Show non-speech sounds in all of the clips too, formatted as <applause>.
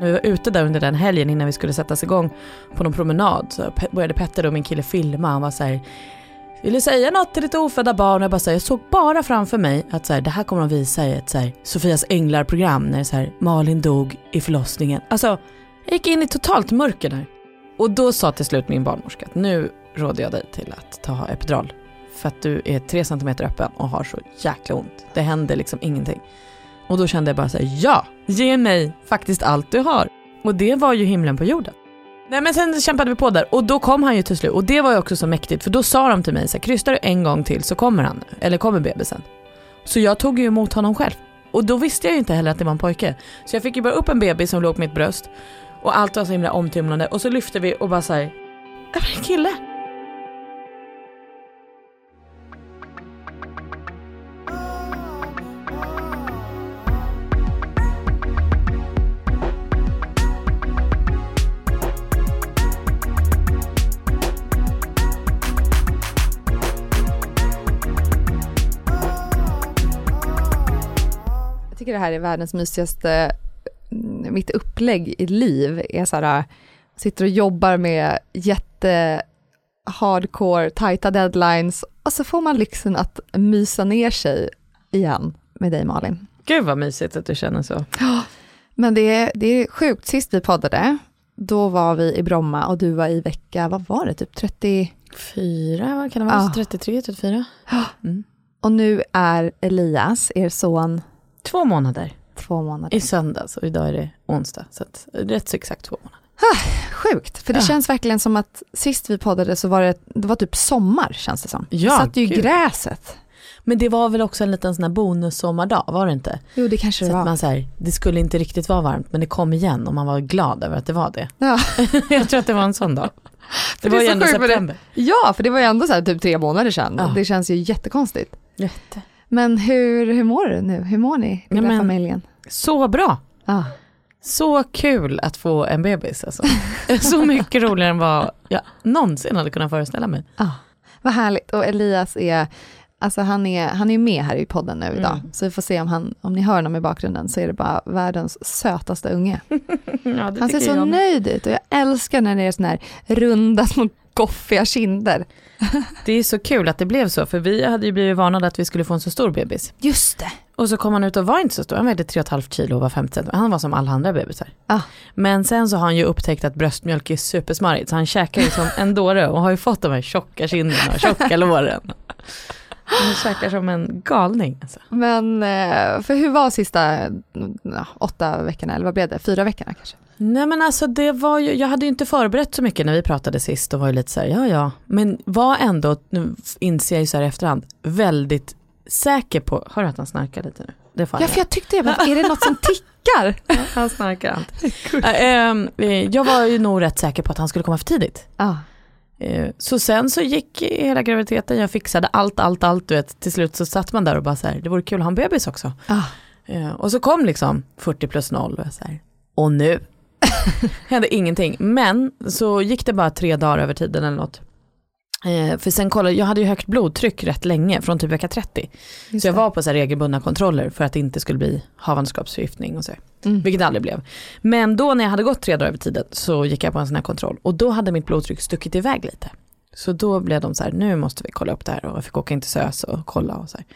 När vi var ute där under den helgen innan vi skulle sättas igång på någon promenad så började Petter och min kille filma. Han var så här, vill du säga något till ditt ofödda barn? Jag, bara så här, jag såg bara framför mig att så här, det här kommer de visa i ett så här, Sofias änglar-program när så här, Malin dog i förlossningen. Alltså, jag gick in i totalt mörker där. Och då sa till slut min barnmorska att nu råder jag dig till att ta epidural. För att du är tre centimeter öppen och har så jäkla ont. Det händer liksom ingenting. Och då kände jag bara så här, ja, ge mig faktiskt allt du har. Och det var ju himlen på jorden. Nej men sen kämpade vi på där och då kom han ju till slut och det var ju också så mäktigt för då sa de till mig så här, krystar du en gång till så kommer han, eller kommer bebisen. Så jag tog ju emot honom själv. Och då visste jag ju inte heller att det var en pojke. Så jag fick ju bara upp en bebis som låg på mitt bröst och allt var så himla omtumlande och så lyfte vi och bara såhär, det var en kille. Tycker det här är världens mysigaste, mm, mitt upplägg i liv är så här, sitter och jobbar med jätte hardcore, tajta deadlines och så får man lyxen att mysa ner sig igen med dig Malin. Gud vad mysigt att du känner så. Men det är, det är sjukt, sist vi poddade, då var vi i Bromma och du var i vecka, vad var det, typ 30? Fyra, vad kan det vara? Ja. 33, 34? Mm. Och nu är Elias, er son, Två månader två månader. i söndags och idag är det onsdag. Så att, rätt så exakt två månader. Sjukt, för det Ja. känns verkligen som att sist vi poddade så var det, det var typ sommar känns det som. Ja, vi satt ju i gräset. Men det var väl också en liten sån här bonussommardag, var det inte? Jo, det kanske Så det att var. man så här, det skulle inte riktigt vara varmt, men det kom igen och man var glad över att det var det. Ja. <laughs> Jag tror att det var en sån dag. Det För var ju ändå det. september. Ja, för det var ju ändå så här typ tre månader sedan. Ja. Det känns ju jättekonstigt. Jätte. Men hur, hur mår du nu? Hur mår ni, Ja, hela men- familjen? Så bra. Ja. Så kul att få en bebis alltså. <laughs> Så mycket roligare än vad jag någonsin hade kunnat föreställa mig. Ah, vad härligt. Och Elias är, alltså han är, han är med här i podden nu idag. Mm. Så vi får se om, han, om ni hör honom i bakgrunden så är det bara världens sötaste unge. <laughs> Ja, Han ser så nöjd ut och jag älskar när det är såna här runda små goffiga kinder. Det är så kul att det blev så, för vi hade ju blivit varnade att vi skulle få en så stor bebis. Just det. Och så kom han ut och var inte så stor, han vägde 3,5 kilo och var 50 cm. Han var som alla andra bebisar. Ah. Men sen så har han ju upptäckt att bröstmjölk är supersmarrigt, så han käkar ju som en dåre och har ju fått de här tjocka kinderna och tjocka låren. Han käkar som en galning. Alltså. Men eh, för hur var sista åtta veckorna, eller vad blev det? Fyra veckorna kanske? Nej men alltså det var ju, jag hade ju inte förberett så mycket när vi pratade sist och var ju lite så här, ja ja, men var ändå, nu inser jag ju så här i efterhand, väldigt säker på, hör du att han snarkar lite nu? Det Ja, för jag tyckte, jag bara, är det något som tickar? <laughs> göra. Han snarkar allt. Äh, eh, jag var ju nog rätt säker på att han skulle komma för tidigt. Ja. Eh, Så sen så gick hela graviditeten, jag fixade allt, allt, allt, du vet. Till slut så satt man där och bara så här, det vore kul att ha en bebis också. Ah. Och så kom liksom 40 plus 0 och, jag så här, och nu <laughs> hände ingenting. Men så gick det bara tre dagar över tiden eller något. Eh, för sen kollade, jag hade ju högt blodtryck rätt länge, från typ vecka 30. Just så jag det. var på så regelbundna kontroller för att det inte skulle bli havandeskapsförgiftning och så. Mm. Vilket det aldrig blev. Men då när jag hade gått tre dagar över tiden så gick jag på en sån här kontroll och då hade mitt blodtryck stuckit iväg lite. Så då blev de så här, nu måste vi kolla upp det här och jag fick åka in till SÖS och kolla och så här.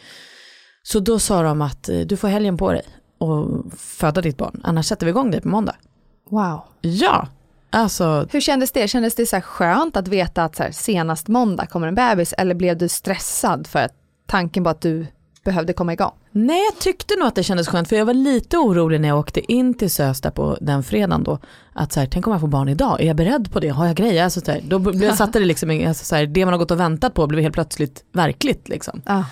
Så då sa de att eh, du får helgen på dig och föda ditt barn, annars sätter vi igång dig på måndag. Wow. Ja, alltså Hur kändes det? Kändes det så här skönt att veta att så här, senast måndag kommer en bebis eller blev du stressad för att tanken på att du behövde komma igång? Nej jag tyckte nog att det kändes skönt för jag var lite orolig när jag åkte in till SÖS där på den fredagen då. Att så här, tänk om jag får barn idag, är jag beredd på det, har jag grejer? Alltså, så här, då blev- <laughs> satte det liksom, alltså, så här, det man har gått och väntat på blev helt plötsligt verkligt liksom. Ja.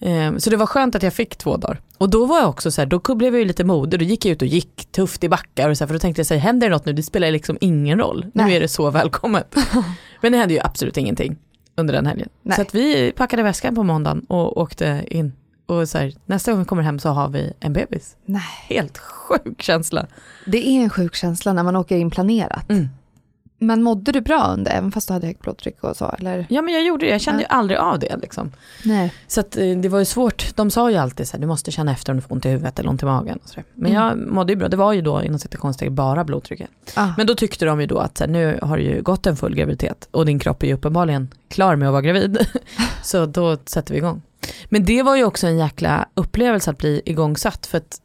Ehm, Så det var skönt att jag fick två dagar. Och då var jag också så här, då blev jag ju lite modig, då gick jag ut och gick tufft i backar och så här, för då tänkte jag så här, händer det något nu, det spelar liksom ingen roll. Nu Nej. är det så välkommet. <laughs> Men det hände ju absolut ingenting under den helgen. Nej. Så att vi packade väskan på måndagen och åkte in. Och så här, nästa gång vi kommer hem så har vi en bebis. Nej. Helt sjuk känsla. Det är en sjuk känsla när man åker in planerat. Mm. Men mådde du bra under, även fast du hade högt blodtryck och så? Eller? Ja men jag gjorde det, jag kände ju aldrig av det liksom. Nej. Så att, eh, det var ju svårt, de sa ju alltid så här, du måste känna efter om du får ont i huvudet eller ont i magen. Men Mm. jag mådde ju bra, det var ju då inom citationstecken bara blodtrycket. Ah. Men då tyckte de ju då att så här, nu har du ju gått en full graviditet och din kropp är ju uppenbarligen klar med att vara gravid. <laughs> så då sätter vi igång. Men det var ju också en jäkla upplevelse att bli igångsatt för att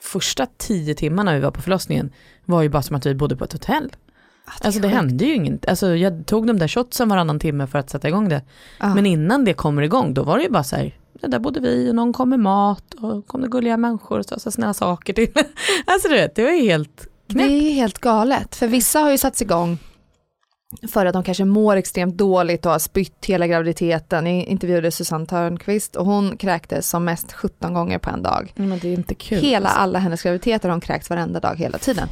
första tio timmarna vi var på förlossningen var ju bara som att vi bodde på ett hotell. Alltså det hände ju inget, alltså jag tog de där shotsen varannan timme för att sätta igång det. Ah. Men innan det kommer igång då var det ju bara så här, "Ja, där bodde vi och någon kom med mat och kom det gulliga människor och sa så snälla saker till. <laughs> alltså du vet, det var ju helt Det är helt galet, för vissa har ju satts igång för att de kanske mår extremt dåligt och har spytt hela graviditeten. Jag intervjuade Susanne Törnqvist och hon kräktes som mest 17 gånger på en dag. Men det är inte kul. Hela alla hennes graviditeter har hon kräkts varenda dag hela tiden.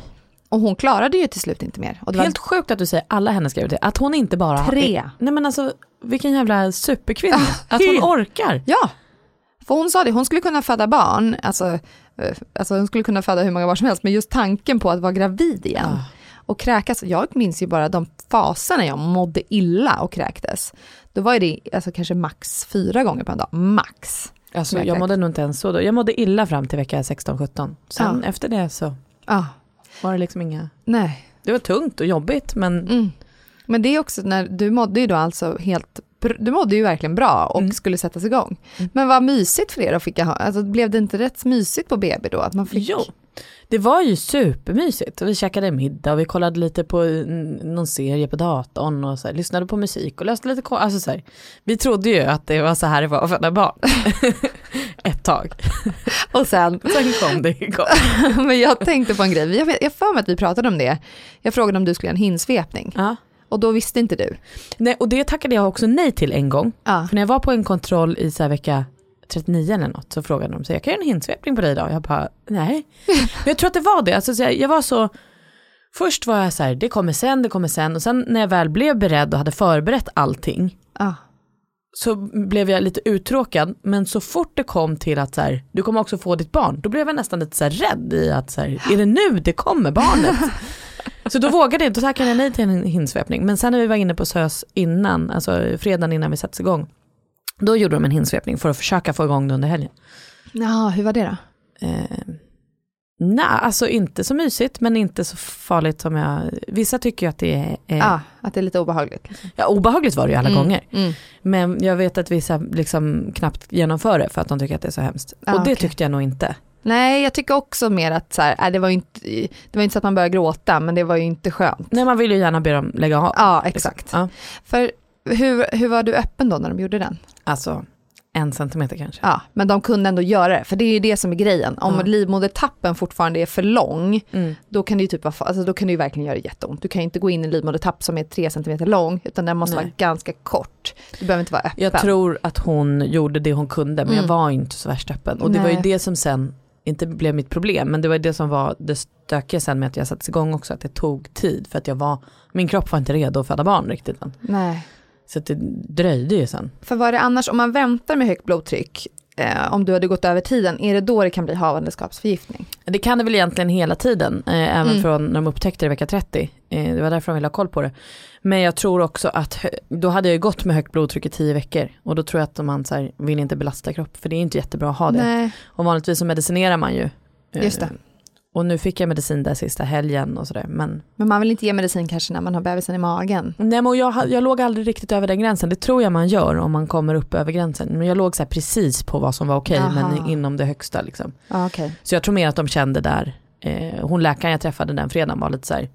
Och hon klarade ju till slut inte mer. Och det var Helt sjukt att du säger alla hennes graviditeter, att hon inte bara Tre. Har, nej men alltså vilken jävla superkvinna, att hon orkar. Ja, för hon sa det, hon skulle kunna föda barn, alltså, eh, alltså hon skulle kunna föda hur många barn som helst, men just tanken på att vara gravid igen Ah. och kräkas, jag minns ju bara de faserna jag mådde illa och kräktes. Då var det alltså, kanske max fyra gånger på en dag, max. Alltså, Verkligen. jag mådde nog inte ens så då. Jag mådde illa fram till vecka 16-17. Sen Ja. efter det så Ja, var det liksom inga, nej. det var tungt och jobbigt men Mm. Men det är också när du mådde ju då alltså helt, du mådde ju verkligen bra och Mm. skulle sättas igång. Men vad mysigt för er att fick ha, alltså blev det inte rätt mysigt på BB då? Att man fick... Jo, det var ju supermysigt. Vi käkade middag och vi kollade lite på mm, någon serie på datorn och så här, lyssnade på musik och löste lite alltså så här, Vi trodde ju att det var så här det var föda barn. <laughs> <laughs> Ett tag. <laughs> Och sen, Sen kom det igång. <laughs> men jag tänkte på en grej, jag jag för mig att vi pratade om det. Jag frågade om du skulle göra en hinsvepning Ja. och då visste inte du. Nej, och det tackade jag också nej till en gång. Ja. För när jag var på en kontroll i så vecka 39 eller något så frågade de sig, jag kan göra en hinsvepning på dig idag. Jag bara, nej. <laughs> Men jag tror att det var det. Alltså, så jag, jag var så, först var jag så här, det kommer sen, det kommer sen. Och sen när jag väl blev beredd och hade förberett allting Ja. Så blev jag lite uttråkad. Men så fort det kom till att så här, du kommer också få ditt barn, då blev jag nästan lite så här rädd i att så här, är det nu det kommer barnet? <laughs> så då vågade jag inte, då tackade jag nej till en hinsvepning. Men sen när vi var inne på SÖS innan, alltså fredagen innan vi sattes igång, då gjorde de en hinsvepning för att försöka få igång det under helgen. ja, hur var det då? Eh, Nej, alltså inte så mysigt men inte så farligt som jag, vissa tycker ju att det är, eh, Ja, att det är lite obehagligt. liksom. ja, obehagligt var det ju alla Mm, gånger. Mm. Men jag vet att vissa liksom knappt genomför det för att de tycker att det är så hemskt. Ah, och det okej. tyckte jag nog inte. Nej, jag tycker också mer att så här, äh, det, var inte, det var inte så att man började gråta, men det var ju inte skönt. Nej man vill ju gärna be dem lägga av. Ja, liksom. exakt. Ja. För hur, hur var du öppen då när de gjorde den? Alltså en centimeter kanske. Ja, men de kunde ändå göra det, för det är ju det som är grejen. Om Ja. livmodertappen fortfarande är för lång, Mm. då kan det ju typ alltså, då kan det ju verkligen göra jätteont. Du kan ju inte gå in i en livmodertapp som är tre centimeter lång, utan den måste Nej. vara ganska kort. Du behöver inte vara öppen. Jag tror att hon gjorde det hon kunde men jag Mm. var inte så värst öppen. Och det var ju Nej. det som sen inte blev mitt problem men det var det som var det stökiga sen med att jag sattes igång också att det tog tid för att jag var, min kropp var inte redo att föda barn riktigt än. Nej. Så det dröjde ju sen. För vad är det annars, om man väntar med högt blodtryck, eh, om du hade gått över tiden, är det då det kan bli havandeskapsförgiftning? Det kan det väl egentligen hela tiden, eh, även Mm. från när de upptäckte det i vecka 30. Eh, det var därför de ville ha koll på det. Men jag tror också att, då hade jag ju gått med högt blodtryck i tio veckor. Och då tror jag att man så här, vill inte belasta kropp, för det är inte jättebra att ha det. Nej, Och vanligtvis så medicinerar man ju. Eh, just det. Och nu fick jag medicin där sista helgen och sådär. Men, Men man vill inte ge medicin kanske när man har bebisen i magen. nej, men jag, jag låg aldrig riktigt över den gränsen. Det tror jag man gör om man kommer upp över gränsen. Men jag låg så precis på vad som var okej, Aha. men inom det högsta. Liksom. Ja, okej. Så jag tror mer att de kände där, eh, hon läkaren jag träffade den fredagen var lite så här,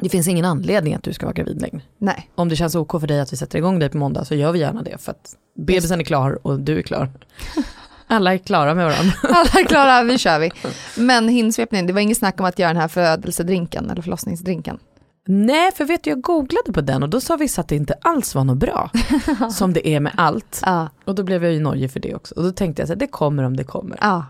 det finns ingen anledning att du ska vara gravid längre. Nej, Om det känns OK för dig att vi sätter igång dig på måndag så gör vi gärna det för att bebisen är klar och du är klar. <laughs> Alla är klara med varandra. <laughs> alla är klara, vi kör vi. Men hinsvepning, det var inget snack om att göra den här födelsedrinken eller förlossningsdrinken. Nej, för vet du, jag googlade på den och då sa vissa att det inte alls var något bra. <laughs> som det är med allt. Ja, Och då blev jag ju nojig för det också. Och då tänkte jag så här, det kommer om det kommer. ja.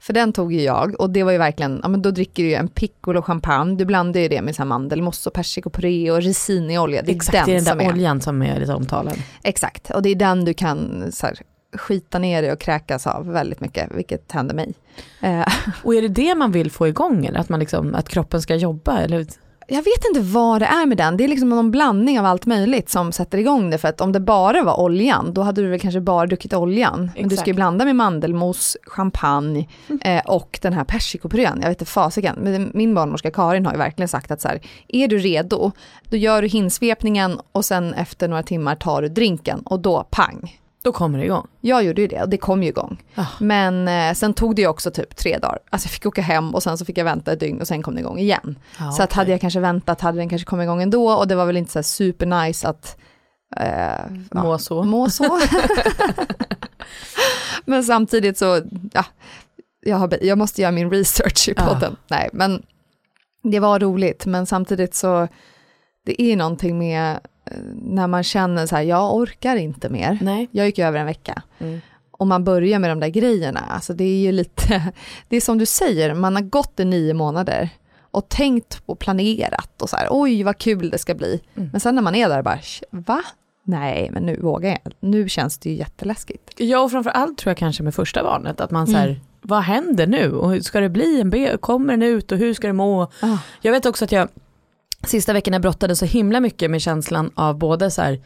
För den tog ju jag och det var ju verkligen, ja men då dricker du ju en piccolo champagne, du blandar ju det med så här mandelmousse och persikopuré och riciniolja. Det är Exakt, den, det är den som där är. oljan som är lite omtalad. Exakt, och det är den du kan så här, skita ner dig och kräkas av väldigt mycket, vilket händer mig. Eh, <laughs> Och är det det man vill få igång eller att, man liksom, att kroppen ska jobba? Eller? jag vet inte vad det är med den, det är liksom någon blandning av allt möjligt som sätter igång det, för att om det bara var oljan, då hade du väl kanske bara druckit oljan. Men du ska ju Exakt. blanda med mandelmousse, champagne <laughs> eh, och den här persikopurén, jag vet inte fasiken, min barnmorska Karin har ju verkligen sagt att så här, är du redo, då gör du hinsvepningen och sen efter några timmar tar du drinken och då pang. Då kommer det igång. Jag gjorde ju det och det kom ju igång. Ah. Men eh, sen tog det ju också typ tre dagar. Alltså jag fick åka hem och sen så fick jag vänta ett dygn och sen kom det igång igen. Ja, så att hade jag kanske väntat hade den kanske kommit igång ändå och det var väl inte så här super nice att eh, ja, Må så. må så. <laughs> men samtidigt så, ja, jag, har, jag måste göra min research i Ja. podden. Nej, men det var roligt, men samtidigt så, det är någonting med när man känner så här, jag orkar inte mer. Nej. Jag gick ju över en vecka. Mm. Om man börjar med de där grejerna, alltså det är ju lite, <laughs> det är som du säger, man har gått i nio månader och tänkt och planerat och så här, oj vad kul det ska bli. Mm. Men sen när man är där bara, va? Nej, men nu vågar jag. Nu känns det ju jätteläskigt. Ja, och framför allt tror jag kanske med första barnet, att man så här, Mm. vad händer nu? Och hur ska det bli en be- Kommer den ut och hur ska det må? Ah. Jag vet också att jag sista veckorna brottade så himla mycket med känslan av både så här,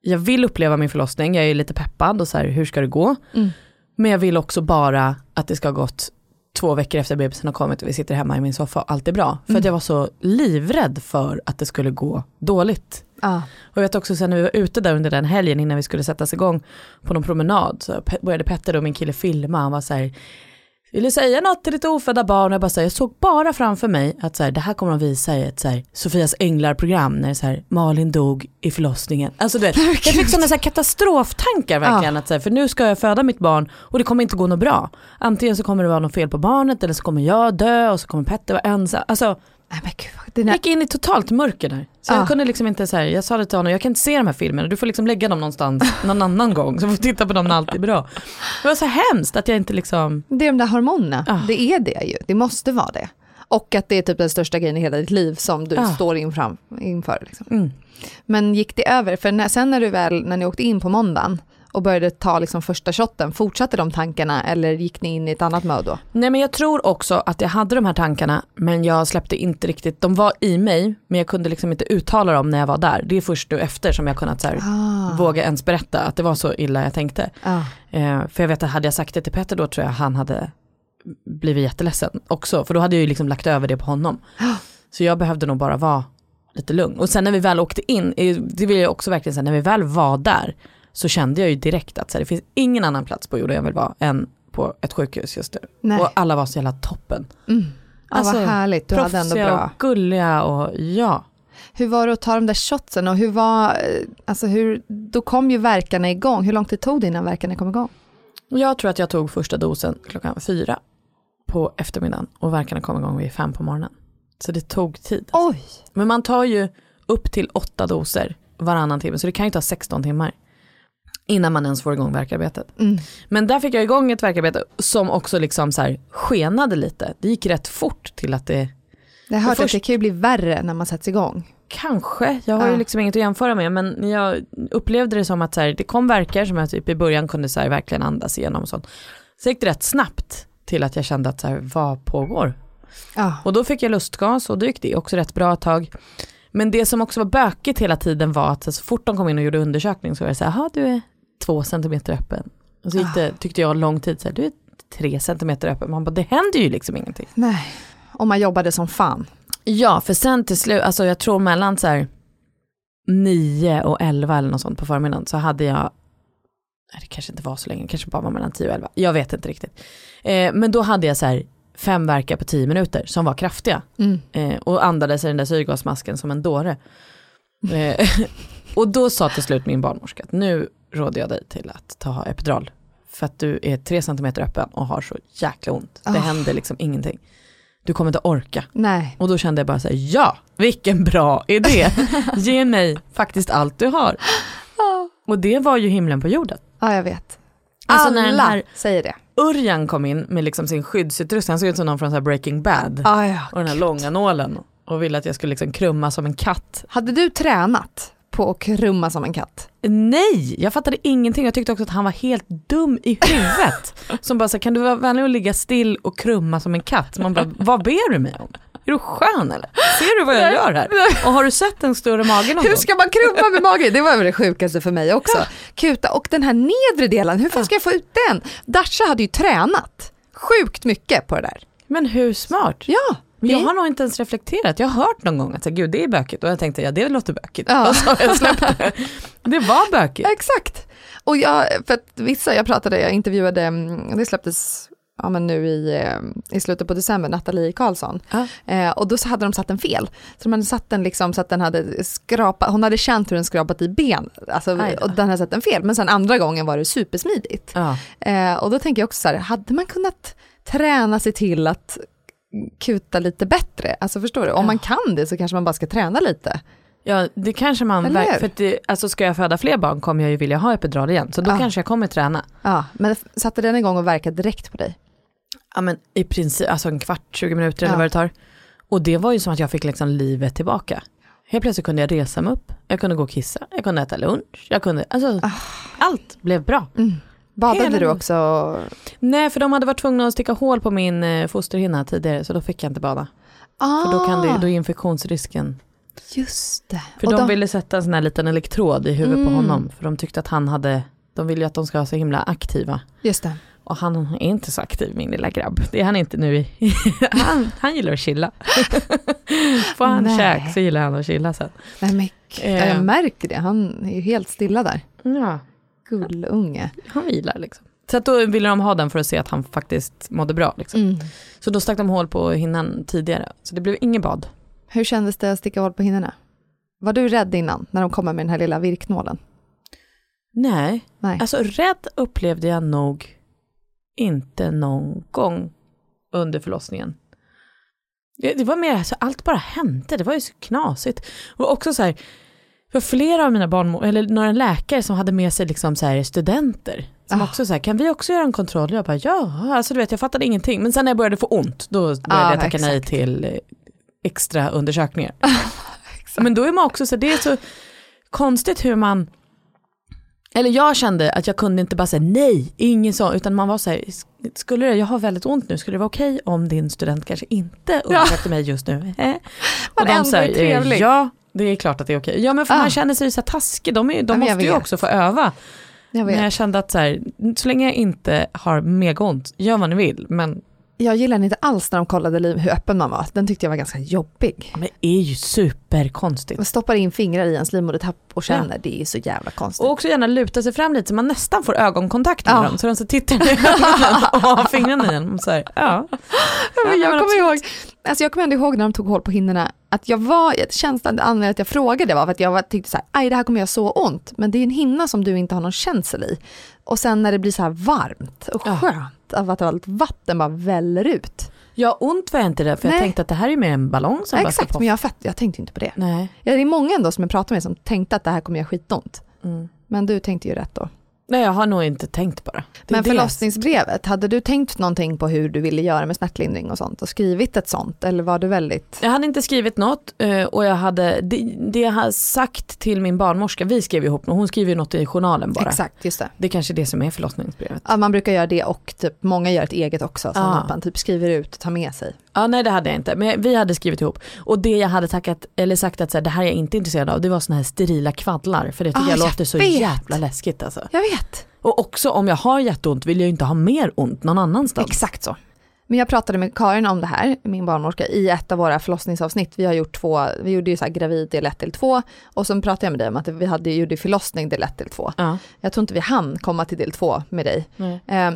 jag vill uppleva min förlossning, jag är lite peppad och så här, hur ska det gå? Mm. Men jag vill också bara att det ska ha gått två veckor efter bebisen har kommit och vi sitter hemma i min soffa och allt är bra. För Mm. att jag var så livrädd för att det skulle gå dåligt. Ja. Och jag vet också sen när vi var ute där under den helgen innan vi skulle sättas igång på någon promenad så började Petter och min kille filma, han var så här vill du säga något till ditt ofödda barn? Och jag, bara, så här, jag såg bara framför mig att så här, det här kommer de visa i ett så här, Sofias änglar-program när så här, Malin dog i förlossningen. Alltså du vet, jag fick sådana så här katastroftankar verkligen. Att, så här, för nu ska jag föda mitt barn och det kommer inte gå något bra. Antingen så kommer det vara något fel på barnet eller så kommer jag dö och så kommer Petter vara ensam. Alltså, Nej, men gud, jag gick in i totalt mörker där. Så Ah. jag kunde liksom inte så här, jag sa det till honom, jag kan inte se de här filmerna, du får liksom lägga dem någonstans någon annan gång så får du titta på dem när allt är bra. Det var så hemskt att jag inte liksom, det är de där hormonerna, Ja. det är det ju. Det måste vara det. Och att det är typ den största grejen i hela ditt liv som du Ja. står infram, inför. Liksom. mm. Men gick det över? För när, sen när du väl, när ni åkte in på måndagen och började ta liksom första shotten, fortsatte de tankarna eller gick ni in i ett annat mode då? Nej men jag tror också att jag hade de här tankarna men jag släppte inte riktigt, de var i mig men jag kunde liksom inte uttala dem när jag var där. Det är först nu efter som jag kunnat så här, Ah. våga ens berätta att det var så illa jag tänkte. Ja. Eh, för jag vet att hade jag sagt det till Petter då tror jag han hade blivit jätteledsen också. För då hade jag ju liksom lagt över det på honom. Så jag behövde nog bara vara lite lugn. Och sen när vi väl åkte in, eh, det vill jag också verkligen säga, när vi väl var där så kände jag ju direkt att så här, det finns ingen annan plats på jorden jag vill vara än på ett sjukhus just nu. Nej. Och alla var så jävla toppen. Mm. Ja, Alltså, vad härligt, du hade ändå bra. och gulliga och ja. Hur var det att ta de där shotsen och hur var, eh, alltså hur, då kom ju verkarna igång. Hur lång tid tog det innan verkarna kom igång? Jag tror att jag tog första dosen klockan fyra på eftermiddagen och verkarna kom igång vid fem på morgonen. Så det tog tid. Oj! Men man tar ju upp till åtta doser varannan timme, så det kan ju ta 16 timmar innan man ens får igång verkarbetet. Mm. Men där fick jag igång ett verkarbete som också liksom så här skenade lite. Det gick rätt fort till att det, Jag har hört först- att det kan ju bli värre när man sätts igång. kanske, jag har ju liksom inget att jämföra med men jag upplevde det som att så här, det kom verkar som jag typ i början kunde så här, verkligen andas igenom och sånt. Så gick det rätt snabbt till att jag kände att så här, vad pågår? Ja. Och då fick jag lustgas och då gick det också rätt bra ett tag. Men det som också var bökigt hela tiden var att så fort de kom in och gjorde undersökning så var det så här, "Jaha, du är två centimeter öppen. Och så gick det, tyckte jag lång tid, så här, du är tre centimeter öppen. Man bara, det händer ju liksom ingenting. Nej, om man jobbade som fan. Ja, för sen till slut, alltså jag tror mellan så här 9 och 11 eller något sånt på förmiddagen så hade jag, nej det kanske inte var så länge, kanske bara var mellan 10 och 11, jag vet inte riktigt. Eh, men då hade jag så här fem verkar på 10 minuter som var kraftiga Mm. eh, och andades i den där syrgasmasken som en dåre. Eh, <laughs> och då sa till slut min barnmorska att nu råder jag dig till att ta epidural. För att du är 3 centimeter öppen och har så jäkla ont. Det Ah. händer liksom ingenting. Du kommer inte orka. Nej. Och då kände jag bara så här, ja, vilken bra idé. <laughs> Ge mig faktiskt allt du har. Och det var ju himlen på jorden. Ja, jag vet. Alltså Alla när den här säger det. Urjan kom in med liksom sin skyddsutrustning, han såg ut som någon från så här Breaking Bad. Ah, ja. Och den här långa nålen. Och ville att jag skulle liksom krumma som en katt. Hade du tränat på att krumma som en katt? Nej, jag fattade ingenting. Jag tyckte också att han var helt dum i huvudet. <laughs> Som bara här, kan du vara vänlig och ligga still och krumma som en katt? Man bara, vad ber du mig om? Är du skön eller? Ser du vad jag gör här? Och har du sett en större mage någon Hur ska man krumma med magen? Det var väl det sjukaste för mig också. Kuta och den här nedre delen, hur fan ska jag få ut den? Dasha hade ju tränat sjukt mycket på det där. Men hur smart? Ja, Men jag har nog inte ens reflekterat. Jag har hört någon gång att gud det är bökigt och jag tänkte ja det låter bökigt. Ja. Och så jag släppt det. Var bökigt. <laughs> Exakt. Och jag, för att vissa, jag pratade, jag intervjuade, mm, det släpptes ja, men nu i, eh, i slutet på december, Nathalie Karlsson. Ja. Eh, och då så hade de satt den fel. Så de hade satt den liksom så att den hade skrapat, hon hade känt hur den skrapat i ben. Alltså, Aj då. och den hade satt den fel. Men sen andra gången var det supersmidigt. Ja. Eh, och då tänker jag också så här, hade man kunnat träna sig till att kuta lite bättre? Alltså förstår du, om man kan det så kanske man bara ska träna lite. ja, det kanske man, Eller för det, alltså ska jag föda fler barn kommer jag ju vilja ha epidural igen. Så då Ja. kanske jag kommer träna. Ja, men satte den igång och verkade direkt på dig? Ja men i princip, alltså en kvart, 20 minuter eller Ja. vad det tar. Och det var ju som att jag fick liksom livet tillbaka. Helt plötsligt kunde jag resa mig upp, jag kunde gå och kissa, jag kunde äta lunch, jag kunde, alltså allt blev bra. Badade Hela du också? Nej för de hade varit tvungna att sticka hål på min eh, fosterhinna tidigare så då fick jag inte bada. Ah, För då, kan det, då är infektionsrisken. Just det. För de då- ville sätta en sån här liten elektrod i huvudet på Mm. honom. För de tyckte att han hade, de vill ju att de ska vara så himla aktiva. Just det. Och han är inte så aktiv min lilla grabb. Det är han inte nu. i- <laughs> han, han gillar att chilla. <laughs> Får han Nej. käk så gillar han att chilla sen. Nej, men, Eh. jag märker det, han är ju helt stilla där. Ja, Gullunge. han vilar liksom. Så att då ville de ha den för att se att han faktiskt mådde bra. Liksom. Mm. Så då stack de hål på hinnan tidigare. Så det blev inget bad. Hur kändes det att sticka hål på hinnorna? Var du rädd innan, när de kommer med den här lilla virknålen? Nej, Nej. alltså rädd upplevde jag nog inte någon gång under förlossningen. Det, det var mer, alltså, allt bara hände, det var ju så knasigt. Och också så här, var flera av mina barn, eller några läkare som hade med sig liksom så här studenter. Som Ah. också så här, kan vi också göra en kontroll? Jag bara, ja, alltså du vet, jag fattade ingenting. Men sen när jag började få ont, då började Ah, jag tacka nej till eh, extra undersökningar. <laughs> Men då är man också så, det är så konstigt hur man, eller jag kände att jag kunde inte bara säga nej, ingen så, utan man var så här, skulle det, jag har väldigt ont nu, skulle det vara okej om din student kanske inte undersökte mig just nu? Eh? Och ändå så här, är trevlig. ja, det är klart att det är okej. Ja men för Ah. man känner sig så här taskig, de, är, de Ja, måste ju också få öva. Jag vet. Men jag kände att så, här, så länge jag inte har mega ont, gör vad ni vill, men Jag gillade inte alls när de kollade liv, hur öppen man var. Den tyckte jag var ganska jobbig. men det är ju superkonstigt. Man stoppar in fingrar i en livmodertapp och känner, det är så jävla konstigt. Och också gärna luta sig fram lite så man nästan får ögonkontakt med Ja. dem. Så de så tittar ögonen <laughs> och har fingrarna i en. Så här, ja. Ja, <laughs> men Ja, jag kommer ihåg, alltså jag kommer ändå ihåg när de tog hål på hinnorna, att jag var, känslan, anledningen att jag frågade var för att jag var, tyckte så här, aj det här kommer göra så ont, men det är en hinna som du inte har någon känsel i. Och sen när det blir så här varmt och Ja. Av att allt vatten bara väller ut. ja, ont var jag inte det, för jag Nej. tänkte att det här är mer en ballong som bara ska Exakt, men jag, fatt, jag tänkte inte på det. Nej. Ja, det är många ändå som jag pratar med som tänkte att det här kommer göra skitont. Mm. Men du tänkte ju rätt då. Nej jag har nog inte tänkt bara. Det är Men det. förlossningsbrevet, hade du tänkt någonting på hur du ville göra med smärtlindring och sånt och skrivit ett sånt eller var du väldigt Jag hade inte skrivit något eh, och jag hade, det, det jag hade sagt till min barnmorska, vi skrev ihop något, hon skriver ju något i journalen bara. Exakt, just det. Det är kanske är det som är förlossningsbrevet. Ja, man brukar göra det och typ, många gör ett eget också Ah. att man typ skriver ut och tar med sig. Ja nej det hade jag inte, men vi hade skrivit ihop. Och det jag hade tackat, eller sagt att så här, det här är jag inte intresserad av, det var såna här sterila kvaddlar. För det tycker Ah, jag jag låter så jävla läskigt alltså. Jag vet. Och också om jag har jätteont vill jag ju inte ha mer ont någon annanstans. Exakt så. Men jag pratade med Karin om det här, min barnmorska, i ett av våra förlossningsavsnitt. Vi har gjort två, vi gjorde ju så här gravid del 1 till 2 och så pratade jag med dig om att vi hade gjort förlossning del 1 till 2. Ja. Jag tror inte vi hann komma till del 2 med dig. Nej. Eh,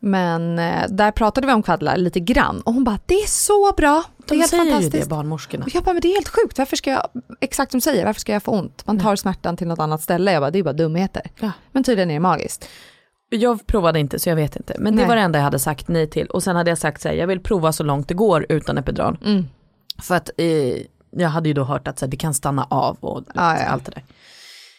men eh, där pratade vi om kvaddlar lite grann och hon bara, det är så bra, det är De helt säger ju fantastiskt. det barnmorskorna. Och jag bara, men det är helt sjukt, varför ska jag, exakt som du säger, varför ska jag få ont? Man tar smärtan till något annat ställe, jag bara, det är bara dumheter. Ja. Men tydligen är det magiskt. Jag provade inte så jag vet inte. Men det Nej. var det enda jag hade sagt nej till. Och sen hade jag sagt så här, jag vill prova så långt det går utan epidural. Mm. För att eh, jag hade ju då hört att så här, det kan stanna av och Ja, ja. allt det där.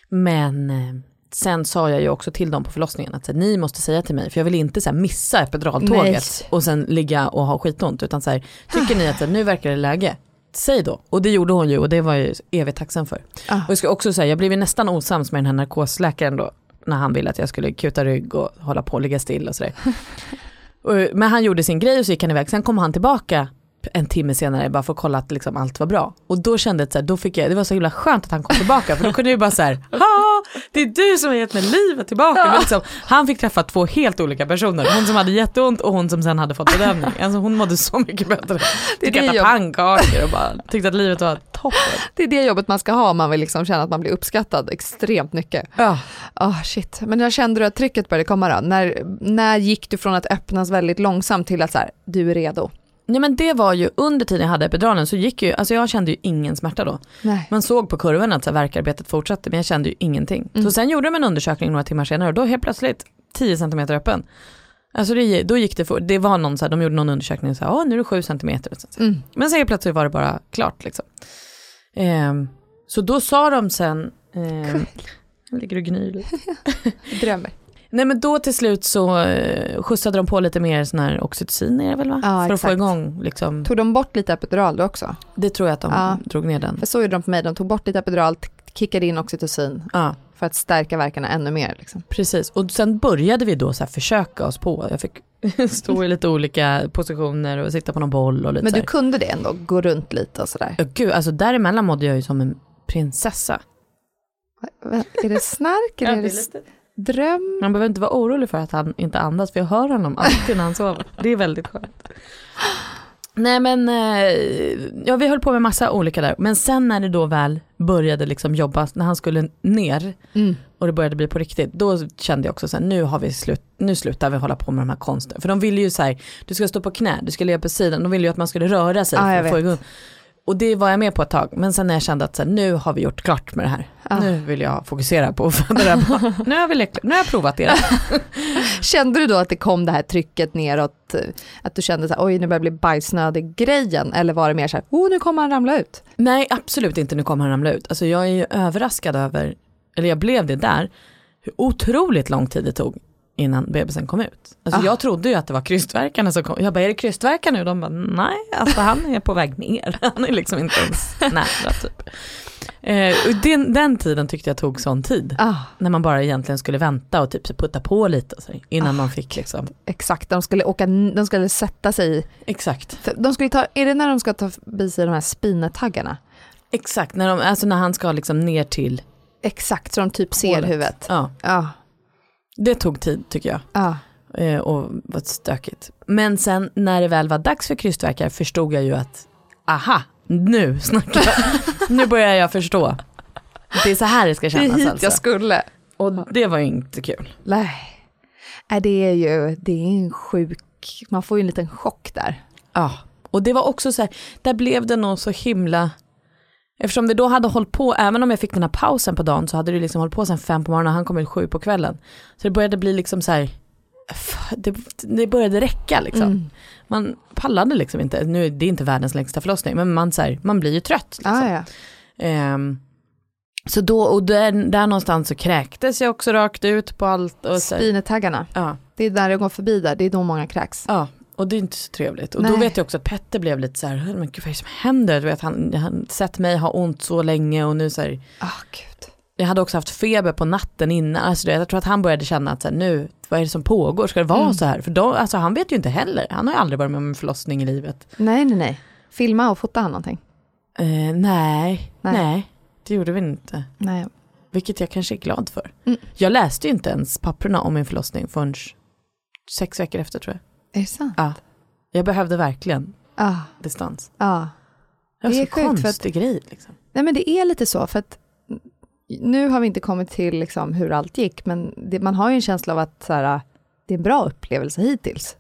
Men eh, sen sa jag ju också till dem på förlossningen att så här, ni måste säga till mig, för jag vill inte så här, missa epiduraltåget Nej. och sen ligga och ha skitont. Utan så här, tycker ni att så här, nu verkar det läge, säg då. Och det gjorde hon ju och det var jag ju evigt tacksam för. Ah. Och jag ska också säga, jag blev ju nästan osams med den här narkosläkaren då, när han ville att jag skulle kuta rygg och hålla på och ligga still och sådär. <laughs> Men han gjorde sin grej och så gick han iväg, sen kom han tillbaka en timme senare bara för att kolla att liksom allt var bra. Och då kände jag att så här, då fick jag, det var så himla skönt att han kom tillbaka för då kunde jag ju bara så här, "Ha, det är du som har gett mig livet tillbaka. Men liksom, han fick träffa två helt olika personer, hon som hade jätteont och hon som sen hade fått bedövning. Alltså hon mådde så mycket bättre. Det är det jag- pannkakor och bara tyckte att livet var toppen. Det är det jobbet man ska ha om man vill liksom känna att man blir uppskattad extremt mycket. Ja. Ah shit, men när kände du att trycket började komma då? När, när gick du från att öppnas väldigt långsamt till att så här, du är redo? Nej men det var ju under tiden jag hade epiduralen så gick ju, alltså jag kände ju ingen smärta då. Nej. Man såg på kurvan att så här, värkarbetet fortsatte men jag kände ju ingenting. Så sen gjorde de en undersökning några timmar senare och då helt plötsligt 10 cm öppen. Alltså det, då gick det för, det var någon så här, de gjorde någon undersökning så här, åh nu är det 7 cm. Mm. Men sen helt plötsligt var det bara klart liksom. Ehm, så då sa de sen, ehm, jag ligger och gnyr lite. <laughs> Drömmer. Nej men då till slut så eh, skjutsade de på lite mer sån här oxytocin är det väl va? Ja, För att få exakt. igång liksom, Tog de bort lite epidural då också? det tror jag att de Ja. drog ner den. För så gjorde de på mig, de tog bort lite epidural, kickade in oxytocin Ja. för att stärka verkarna ännu mer. Liksom. Precis, och sen började vi då så här försöka oss på. Jag fick <laughs> stå i lite olika positioner och sitta på någon boll och lite Men du kunde det ändå, gå runt lite och sådär. Ja, Gud, alltså däremellan mådde jag ju som en prinsessa. Va- Är det snark eller är det dröm? Man behöver inte vara orolig för att han inte andas, för jag hör honom alltid när han sover. Det är väldigt skönt. Nej men, eh, ja vi höll på med massa olika där. Men sen när det då väl började liksom jobba, när han skulle ner Mm. och det började bli på riktigt, då kände jag också så här, nu har vi slut, nu slutar vi hålla på med de här konsten. För de ville ju så här, du ska stå på knä, du ska ligga på sidan, de ville ju att man skulle röra sig Ja, för att få igång. Och det var jag med på ett tag, men sen när jag kände att så här, nu har vi gjort klart med det här. Ja. Nu vill jag fokusera på att föda det här barnet. <laughs> Nu har vi lekt, nu har jag provat det. <laughs> Kände du då att det kom det här trycket neråt, eh, att du kände så här, oj nu börjar jag bli bajsnödig grejen, eller var det mer så här, oh nu kommer han ramla ut? Nej, absolut inte, nu kommer han ramla ut. Alltså jag är ju överraskad över, eller jag blev det där, hur otroligt lång tid det tog innan bebisen kom ut. Alltså Ah. jag trodde ju att det var krystvärkarna som kom. Jag bara, är det krystvärkar nu? De bara, nej, alltså han är på väg ner. <laughs> Han är liksom inte ens nära typ. Eh, den, den tiden tyckte jag tog sån tid. Ah, När man bara egentligen skulle vänta och typ putta på lite så, innan Ah, man fick liksom. exakt, de skulle, åka, de skulle sätta sig i, Exakt. de skulle ta, är det när de ska ta förbi sig de här spinetaggarna? Exakt, när, de, alltså när han ska liksom ner till, Exakt, så de typ ser Hålet. huvudet. ja, Ja, det tog tid tycker jag. ja. eh, och var stökigt. Men sen när det väl var dags för krystvärkar förstod jag ju att, aha, nu snackar jag. <laughs> nu börjar jag förstå. Det är så här det ska Det är kännas hit alltså. jag skulle. Och det var ju inte kul. Nej. Nej, det är ju, det är en sjuk, man får ju en liten chock där. Ja, och det var också så här, där blev det nog så himla, eftersom det då hade hållit på, även om jag fick den här pausen på dagen så hade det liksom hållit på sen fem på morgonen och han kom ut sju på kvällen. Så det började bli liksom så här, det, det började räcka liksom. Mm. Man pallade liksom inte, nu det är inte världens längsta förlossning, men man, så här, man blir ju trött. Liksom. Ah, ja. Ehm, Så då, och där, där någonstans så kräktes jag också rakt ut på allt. Och så, Spinetaggarna, ja, det är där jag går förbi där, det är då många kräks. ja, och det är inte så trevligt. Och Nej. då vet jag också att Petter blev lite så här, men gud vad är det som händer? Du vet, han han sett mig ha ont så länge och nu så här, Ah, gud. jag hade också haft feber på natten innan. Alltså, jag tror att han började känna att så här, nu, vad är det som pågår? Ska det vara Mm. så här? För då, alltså, han vet ju inte heller. Han har ju aldrig varit med om en förlossning i livet. Nej, nej, nej. Filma och fota han någonting? Eh, nej, Nej. nej, det gjorde vi inte. Nej. Vilket jag kanske är glad för. Mm. Jag läste ju inte ens papperna om min förlossning förrän sex veckor efter tror jag. Är det sant? Ja. Jag behövde verkligen Ah, distans. ah. Det var Det är så sjukt, för att- konstig grej. Liksom. Nej men det är lite så för att nu har vi inte kommit till liksom hur allt gick, men det, man har ju en känsla av att så här, det är en bra upplevelse hittills.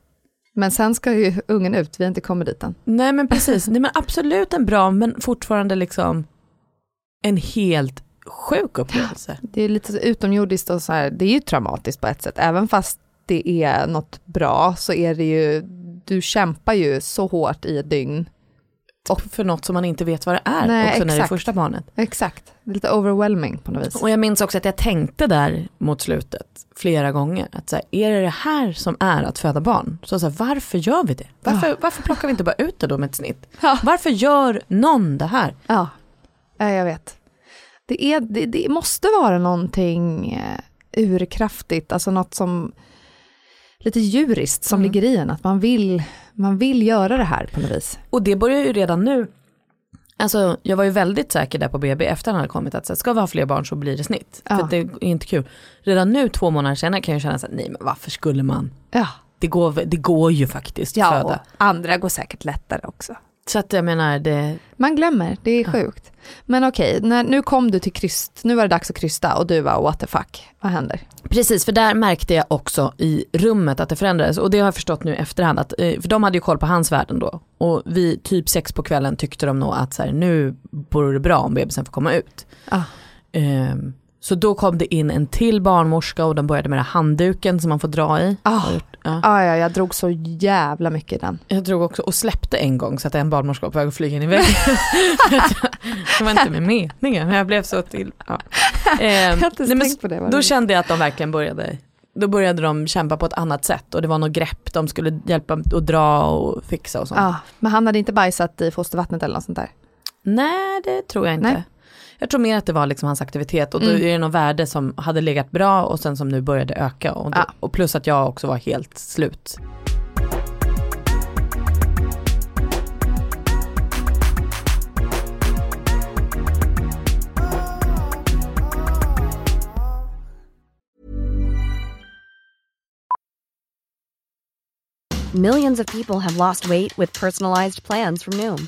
Men sen ska ju ungen ut, vi har inte kommit dit än. Nej men precis, <laughs> Nej, men absolut en bra men fortfarande liksom en helt sjuk upplevelse. Det är lite utomjordiskt och så här, det är ju traumatiskt på ett sätt, även fast det är något bra så är det ju, du kämpar ju så hårt i ett dygn. Och för något som man inte vet vad det är Nej, också när det är exakt. första barnet. Exakt, det är lite overwhelming på något vis. Och jag minns också att jag tänkte där mot slutet flera gånger att så här, är det det här som är att föda barn? Så, så här, varför gör vi det? Varför, varför plockar vi inte bara ut det då med ett snitt? Ja. Varför gör någon det här? Ja, ja jag vet. Det, är, det, det måste vara någonting eh, urkraftigt, alltså något som lite djuriskt som ligger i en, att man vill, man vill göra det här på något vis. Och det börjar ju redan nu. Alltså jag var ju väldigt säker där på BB efter han hade kommit att så ska vi ha fler barn så blir det snitt. Ja. För det är inte kul. Redan nu två månader senare kan jag känna så här, nej men varför skulle man? Ja, Det går, det går ju faktiskt ja föda. andra går säkert lättare också. Så att jag menar det, Man glömmer, det är sjukt. Men okej, när, nu kom du till kryst, nu var det dags att krysta och du var what the fuck, vad händer? Precis, för där märkte jag också i rummet att det förändrades. Och det har jag förstått nu efterhand. Att, eh, för de hade ju koll på hans värden då. Och vi typ sex på kvällen tyckte de nog att så här, nu vore det bra om bebisen får komma ut. Ah. Ehm, så då kom det in en till barnmorska och de började med den handduken som man får dra i. Ah. Gjort- Ja. Ja, ja, jag drog så jävla mycket i den. Jag drog också och släppte en gång så att en barnmorska var på väg att flyga in i väggen. <laughs> det var inte med meningen, men jag blev så till. Ja. <laughs> Har inte nej, men på det, Då roligt. kände jag att de verkligen började, då började de kämpa på ett annat sätt och det var något grepp, de skulle hjälpa att dra och fixa och sånt. Ja, men han hade inte bajsat i fostervattnet eller något sånt där? Nej, det tror jag inte. Nej. Jag tror mer att det var liksom hans aktivitet och då Mm. är det något värde som hade legat bra och sen som nu började öka. Och, då, Ja. och plus att jag också var helt slut. Millions of people have lost weight with personalized plans from Noom,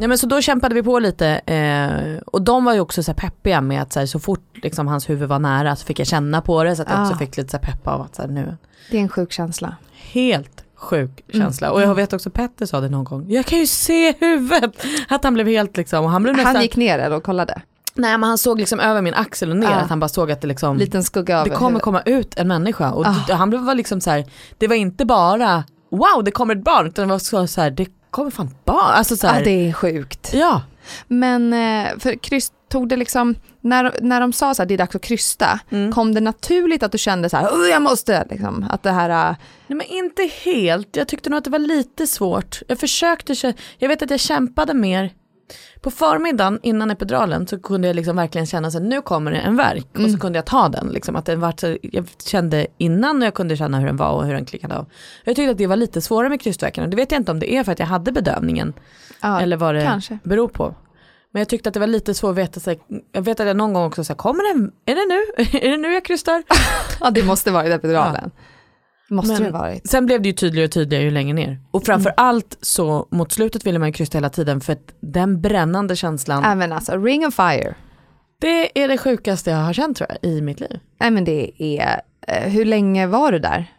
Ja, men så då kämpade vi på lite eh, och de var ju också så peppiga med att så, här, så fort liksom, hans huvud var nära så fick jag känna på det så att jag också Ah. fick lite så här, peppa av att så här, nu. Det är en sjuk känsla. Helt sjuk Mm. känsla. Och jag vet också Petter sa det någon gång, jag kan ju se huvudet. <laughs> Att han blev helt liksom, och han blev nästan, Han gick ner och kollade. nej men han såg liksom över min axel och ner, Ah. att han bara såg att det liksom, Liten skugga det kommer huvudet. komma ut en människa. Och Ah. han blev liksom så här, det var inte bara, wow det kommer ett barn, utan det var så, så här, det kommer fan barn. Alltså så här, Ja, det är sjukt. ja. Men eh, för kryss, tog det liksom, när, när de sa så här, det är dags att krysta, Mm. kom det naturligt att du kände så här, "Åh, jag måste, liksom, att det här, eh, Nej men inte helt, jag tyckte nog att det var lite svårt. Jag försökte, jag vet att jag kämpade mer. På förmiddagen innan epiduralen så kunde jag liksom verkligen känna att nu kommer det en verk och Mm. så kunde jag ta den. Liksom, att den var så, jag kände innan och jag kunde känna hur den var och hur den klickade av. Jag tyckte att det var lite svårare med krystvärkarna. Det vet jag inte om det är för att jag hade bedövningen ja, eller vad det kanske. beror på. Men jag tyckte att det var lite svårt att veta, så här, jag vet att jag någon gång också sa, kommer den, är det nu? <laughs> är det nu jag krystar? <laughs> Ja, det måste varit epiduralen. Måste Men- det varit. Sen blev det ju tydligare och tydligare ju längre ner. Och framför allt så mot slutet ville man ju krysta hela tiden för att den brännande känslan, Även alltså, ring of fire. det är det sjukaste jag har känt tror jag i mitt liv. Nej men det är, eh, hur länge var du där?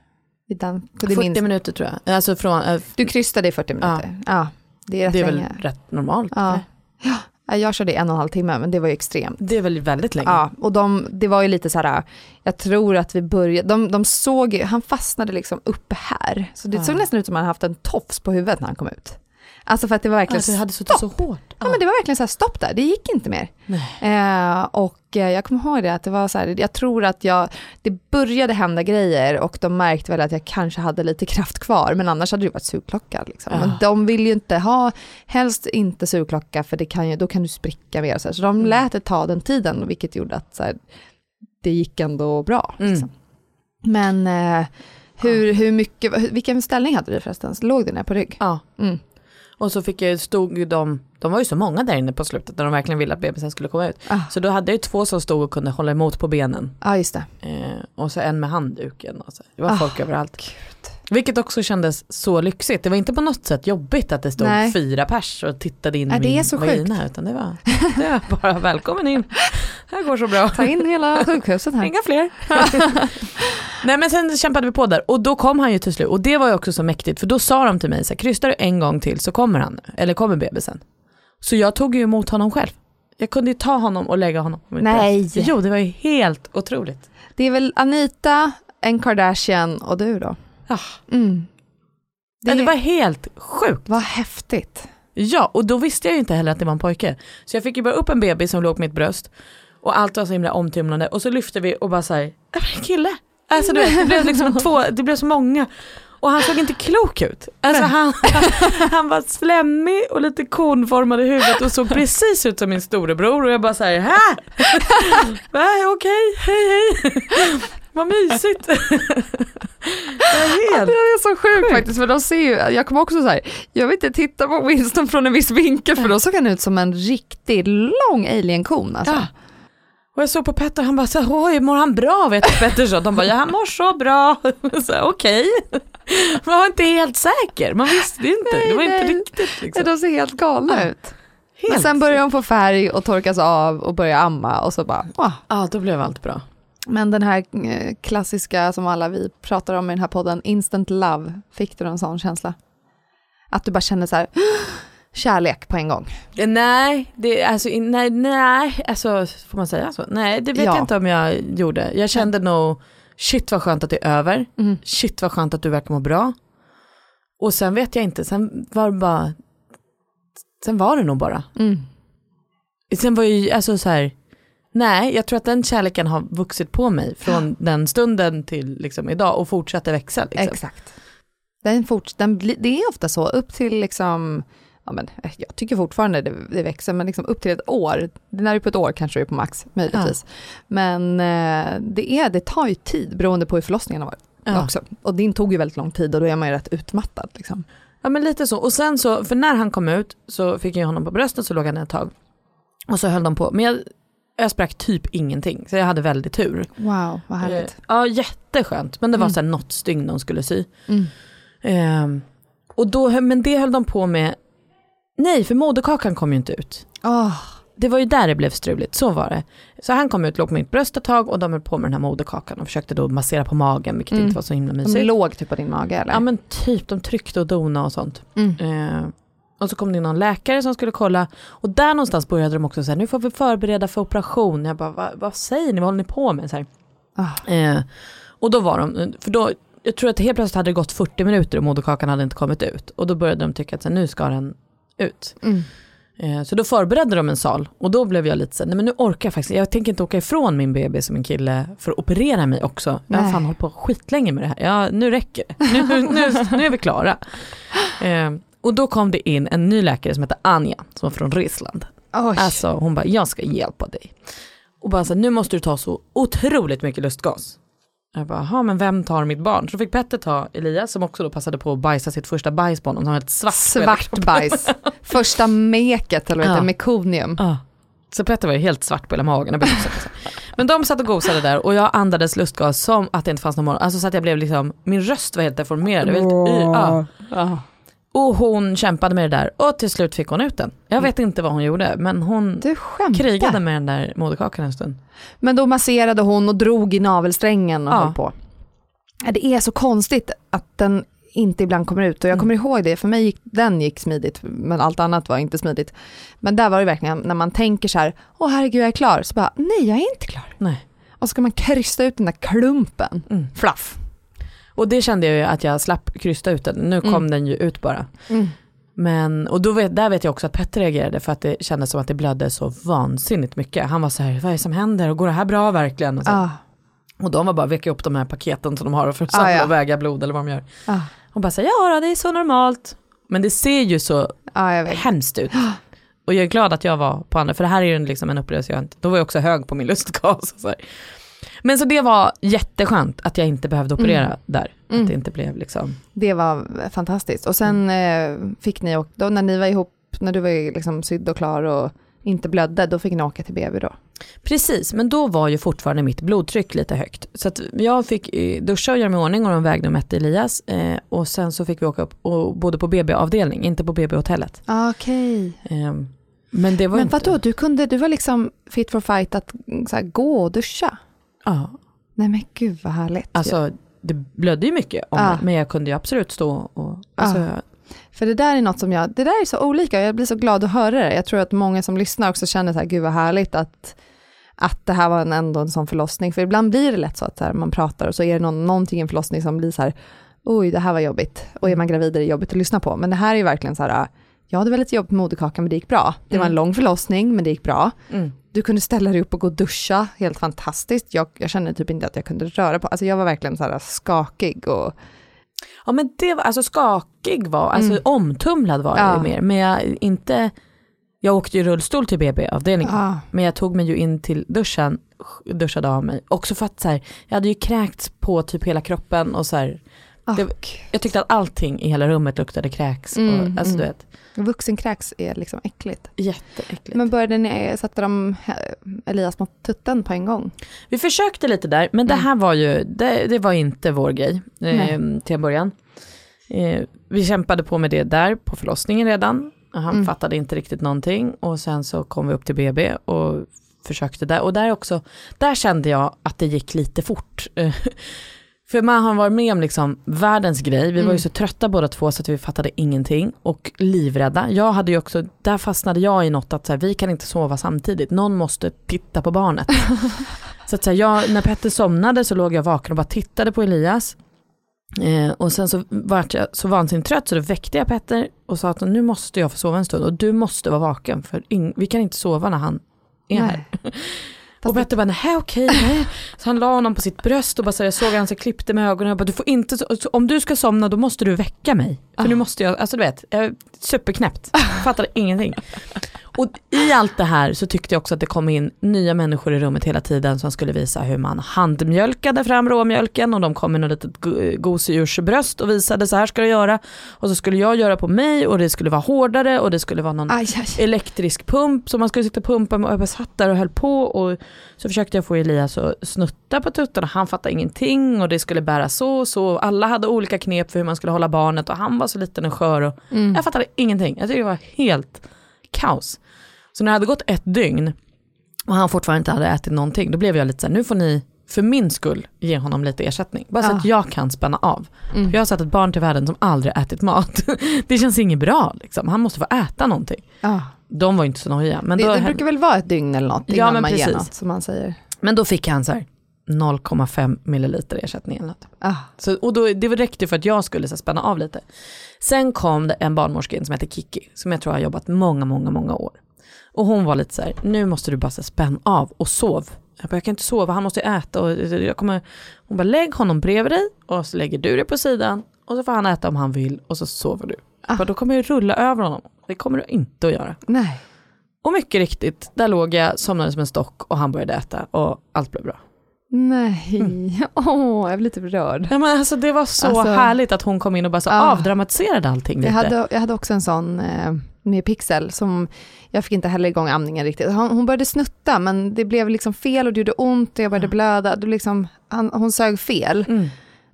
Den- på din 40 minst- minuter tror jag. Alltså från, äh, Du krystade i 40 minuter? Ja. det är rätt det är väl länge. rätt normalt. Ja. Ja, jag körde en och en halv timme men det var ju extremt. Det är väl väldigt länge. Ja, och de, det var ju lite så här, jag tror att vi började, de, de såg, han fastnade liksom uppe här. Så det Ja. såg nästan ut som att han haft en tofs på huvudet när han kom ut. Alltså för att det var verkligen Alltså, det hade suttit så hårt. Ja men det var verkligen så här stopp där, det gick inte mer. Eh, och eh, jag kommer ihåg det att det var så här, jag tror att jag, det började hända grejer och de märkte väl att jag kanske hade lite kraft kvar, men annars hade det varit sugklocka. Liksom. Ja. Men de vill ju inte ha, helst inte sugklocka för det kan ju, då kan du spricka mer. Så, här. så de lät det ta den tiden, vilket gjorde att så här, det gick ändå bra. Liksom. Men eh, hur, hur mycket, vilken ställning hade du förresten? Låg du ner på rygg? Ja. Mm. Och så fick jag, stod de, de var ju så många där inne på slutet när de verkligen ville att bebisen skulle komma ut. Ah. Så då hade jag ju två som stod och kunde hålla emot på benen. Ja, just det. Eh, och så en med handduken. Och så. Det var Ah, folk överallt. Vilket också kändes så lyxigt. Det var inte på något sätt jobbigt att det stod Nej. fyra pers och tittade in Nej, i det är min så vagina. sjukt. Utan det var, det var <laughs> bara välkommen in. Det här går så bra. Ta in hela sjukhuset här. Inga fler. <laughs> Nej men sen kämpade vi på där och då kom han ju till slut och det var ju också så mäktigt för då sa de till mig så här, krystar du en gång till så kommer han, eller kommer bebisen. Så jag tog ju emot honom själv. Jag kunde ju ta honom och lägga honom på mitt Nej. bröst. Jo det var ju helt otroligt. Det är väl Anita, en Kardashian och du då? Ja. Mm. Det, det var helt sjukt. Vad häftigt. Ja, och då visste jag ju inte heller att det var en pojke. Så jag fick ju bara upp en bebis som låg på mitt bröst. Och allt var så himla omtumlande. Och så lyfte vi och bara såhär, en kille. Alltså du vet, det blev liksom två, det blev så många. Och han såg inte klok ut. Alltså han, <laughs> han var slemmig och lite konformad i huvudet och såg precis ut som min storebror. Och jag bara såhär, här! <laughs> Va, Okej, hej hej. Vad mysigt. <laughs> Jag är Det helt är så sjukt faktiskt, för de ser ju, jag kommer också så här, jag vill inte titta på Winston från en viss vinkel för då såg han ut som en riktigt lång alienkon alltså. Ja. Och jag såg på Petter han bara så här, oj mår han bra vet du Petter sa. De bara, ja han mår så bra. <laughs> Okej. <laughs> Man var inte helt säker, man visste inte. det var inte nej. riktigt liksom. De ser helt galna ut. Men Helt. sen börjar de få färg och torkas av och börjar amma och så bara. Ja, då blev allt bra. Men den här eh, klassiska som alla vi pratar om i den här podden, instant love, fick du en sån känsla? Att du bara känner så här, <gasps> kärlek på en gång. Eh, Nej, det, alltså, nej, nej, alltså får man säga så? Nej, det vet Ja. jag inte om jag gjorde. Jag kände nog, shit vad skönt att det är över. Mm. Shit vad skönt att du verkar må bra. Och sen vet jag inte, sen var det bara, sen var det nog bara. Mm. Sen var ju, alltså så här, nej jag tror att den kärleken har vuxit på mig från den stunden till liksom idag och fortsätter växa. Liksom. Exakt. Den fort, den bli, det är ofta så, upp till liksom, ja men eh, jag tycker fortfarande det, det växer, men liksom upp till ett år, när du är på ett år kanske du är på max, möjligtvis. Men eh, det, är, det tar ju tid beroende på hur förlossningen har varit Ja. också. Och din tog ju väldigt lång tid och då är man ju rätt utmattad. Liksom. Ja men lite så. Och sen så, för när han kom ut så fick jag honom på bröstet så låg han ett tag. Och så höll de på. Men jag, jag sprack typ ingenting. Så jag hade väldigt tur. Wow, vad härligt. Eh, ja jätteskönt. Men det var Mm. så här något stygn de skulle sy. Mm. Ehm, och då, men det höll de på med. Nej för moderkakan kom ju inte ut. Åh, Det var ju där det blev struligt, så var det. Så han kom ut, låg på mitt bröst ett tag och de höll på med den här moderkakan och försökte då massera på magen vilket Mm. inte var så himla de mysigt. låg typ på din mage eller? Ja men typ, de tryckte och donade och sånt. Mm. Och så kom det någon läkare som skulle kolla och där någonstans började de också säga nu får vi förbereda för operation. Jag bara, Va, vad säger ni, vad håller ni på med? Så här. Ah. Eh, och då var de, för då, jag tror att helt plötsligt hade det gått 40 minuter och moderkakan hade inte kommit ut. Och då började de tycka att så här, nu ska den ut. Mm. Eh, Så då förberedde de en sal och då blev jag lite så här, nej men nu orkar jag faktiskt, jag tänker inte åka ifrån min bebis som en kille för att operera mig också. Jag har fan hållit på skitlänge med det här, ja nu räcker det, nu, nu, nu, nu är vi klara. <laughs> Eh, och då kom det in en ny läkare som heter Anja, som var från Ryssland. Oj. Alltså hon bara, jag ska hjälpa dig. Och bara så här, nu måste du ta så otroligt mycket lustgas. Jag bara, jaha men vem tar mitt barn? Så fick Petter ta Elias som också då passade på att bajsa sitt första bajs på honom, som var helt svart. Svart bajs. <laughs> Första meket, eller vad heter Ja. mekonium. Ja. Så Petter var ju helt svart på hela magen. Men de satt och gosade där och jag andades lustgas som att det inte fanns någon morgon. Alltså så att jag blev liksom, min röst var helt deformerad. Jag var helt, y- ja. Och hon kämpade med det där och till slut fick hon ut den. Jag vet inte vad hon gjorde men hon krigade med den där moderkakan en stund. Men då masserade hon och drog i navelsträngen och Ja. höll på. Det är så konstigt att den inte ibland kommer ut och jag Mm. kommer ihåg det, för mig gick den gick smidigt men allt annat var inte smidigt. Men där var det verkligen när man tänker så här, åh herregud jag är klar, så bara nej jag är inte klar. Nej. Och så ska man krysta ut den där klumpen, Mm. fluff. Och det kände jag ju att jag slapp krysta ut den. Nu kom Mm. den ju ut bara. Men, och då vet, där vet jag också att Petter reagerade för att det kändes som att det blödde så vansinnigt mycket. Han var så här, vad är det som händer och går det här bra verkligen? Och, så. Ah, och de var bara vecka upp de här paketen som de har för att samla Ah, ja. och väga blod eller vad de gör. ah, Och bara säger ja då, det är så normalt. Men det ser ju så ah, hemskt ut. Och jag är glad att jag var på andra, för det här är ju en- liksom en upplevelse jag inte, då var jag också hög på min lustgas. Och så här. Men så det var jätteskönt att jag inte behövde operera Mm. där. Mm. Att det inte blev liksom, Det var fantastiskt. Och sen Mm. eh, fick ni, och då när ni var ihop, när du var liksom sydd och klar och inte blödde, då fick ni åka till BB då. Precis, men då var ju fortfarande mitt blodtryck lite högt. Så jag fick duscha och göra mig i ordning och de vägde och mätte Elias. Eh, och sen så fick vi åka upp och bodde på BB-avdelning, inte på BB-hotellet. Okej. Eh, men det var Men inte... vadå, du, kunde, du var liksom fit for fight att mm, här, gå och duscha? Ja, Nej men gud vad härligt. alltså det blödde ju mycket om Ja. men jag kunde ju absolut stå och... Alltså, Ja. För det där är något som jag, det där är så olika, jag blir så glad att höra det. Jag tror att många som lyssnar också känner så här, gud vad härligt att, att det här var en, ändå en sån förlossning. För ibland blir det lätt så att här, man pratar och så är det någon, någonting i en förlossning som blir så här, oj det här var jobbigt. Och är man gravid är det jobbigt att lyssna på. Men det här är ju verkligen så här, jag hade väldigt jobb på moderkakan men det gick bra. Det var en Mm. lång förlossning men det gick bra. Mm. Du kunde ställa dig upp och gå och duscha, helt fantastiskt. Jag, jag kände typ inte att jag kunde röra på, alltså jag var verkligen så här skakig och Ja men det var, alltså skakig var, alltså Mm. omtumlad var Ja. jag mer. Men jag inte, jag åkte ju rullstol till BB-avdelningen. ah, Men jag tog mig ju in till duschen, duschade av mig. Också för att så här, jag hade ju kräkts på typ hela kroppen och så här, Det- jag tyckte att allting i hela rummet luktade kräks. Mm, och, alltså mm. du vet, vuxenkräks är liksom äckligt. jätteäckligt. Men började ni, satte de eh, Elias mot tutten på en gång? Vi försökte lite där, men det Mm. här var ju, det, det var inte vår grej eh, till en början. Eh, vi kämpade på med det där på förlossningen redan. Han Mm. fattade inte riktigt någonting och sen så kom vi upp till BB och försökte där. Och där också, där kände jag att det gick lite fort. För man har varit med om liksom världens grej, vi var Mm. ju så trötta båda två så att vi fattade ingenting och livrädda. Jag hade ju också, där fastnade jag i något att så här, vi kan inte sova samtidigt, någon måste titta på barnet. <laughs> så att så här, jag, när Petter somnade så låg jag vaken och bara tittade på Elias. Eh, och sen så var jag så vansinnigt trött så då väckte jag Petter och sa att nu måste jag få sova en stund och du måste vara vaken för vi kan inte sova när han är här. <laughs> Och Petter bara, nej okej, <laughs> nej. Så han la honom på sitt bröst och bara så här, jag såg han så klippte med ögonen och bara, du får inte, om du ska somna då måste du väcka mig. För nu måste jag, alltså du vet, jag superknäppt, <laughs> fattade ingenting. Och i allt det här så tyckte jag också att det kom in nya människor i rummet hela tiden som skulle visa hur man handmjölkade fram råmjölken och de kom med något litet go- gosedjursbröst och visade så här ska du göra. Och så skulle jag göra på mig och det skulle vara hårdare och det skulle vara någon Aj, aj. elektrisk pump som man skulle sitta och pumpa med och jag satt där och höll på och så försökte jag få Elias att snutta på tuttarna, han fattade ingenting och det skulle bära så och så, alla hade olika knep för hur man skulle hålla barnet och han var så liten och skör och Mm. jag fattade ingenting, jag tyckte det var helt kaos. Så när det hade gått ett dygn och han fortfarande inte hade ätit någonting, då blev jag lite så här, nu får ni för min skull ge honom lite ersättning. Bara så Ja. att jag kan spänna av. Mm. Jag har sett ett barn till världen som aldrig ätit mat. <laughs> det känns inget bra liksom. Han måste få äta någonting. Ja. De var inte så nojiga. Men det, då, det brukar väl vara ett dygn eller något Ja, innan men man ger precis. något som man säger. men då fick han så här 0,5 milliliter ersättning eller något. Ah. Så, och då, det räckte för att jag skulle så spänna av lite. Sen kom det en barnmorska in som heter Kiki, som jag tror har jobbat många, många, många år. Och hon var lite så här, nu måste du bara så spänna av och sov. Jag bara, jag kan inte sova, han måste äta. Och jag kommer, hon bara, lägg honom bredvid dig och så lägger du dig på sidan och så får han äta om han vill och så sover du. Jag bara, då kommer jag rulla över honom. Det kommer du inte att göra. Nej. Och mycket riktigt, där låg jag, somnade som en stock och han började äta och allt blev bra. Nej, <laughs> åh, jag blir lite berörd. Ja, men alltså, det var så Alltså- härligt att hon kom in och bara så Ja. avdramatiserade allting lite. Jag hade, jag hade också en sån eh, med Pixel som, jag fick inte heller igång amningen riktigt. Hon, hon började snutta men det blev liksom fel och det gjorde ont och jag började blöda. Det liksom, han, hon sög fel. Mm.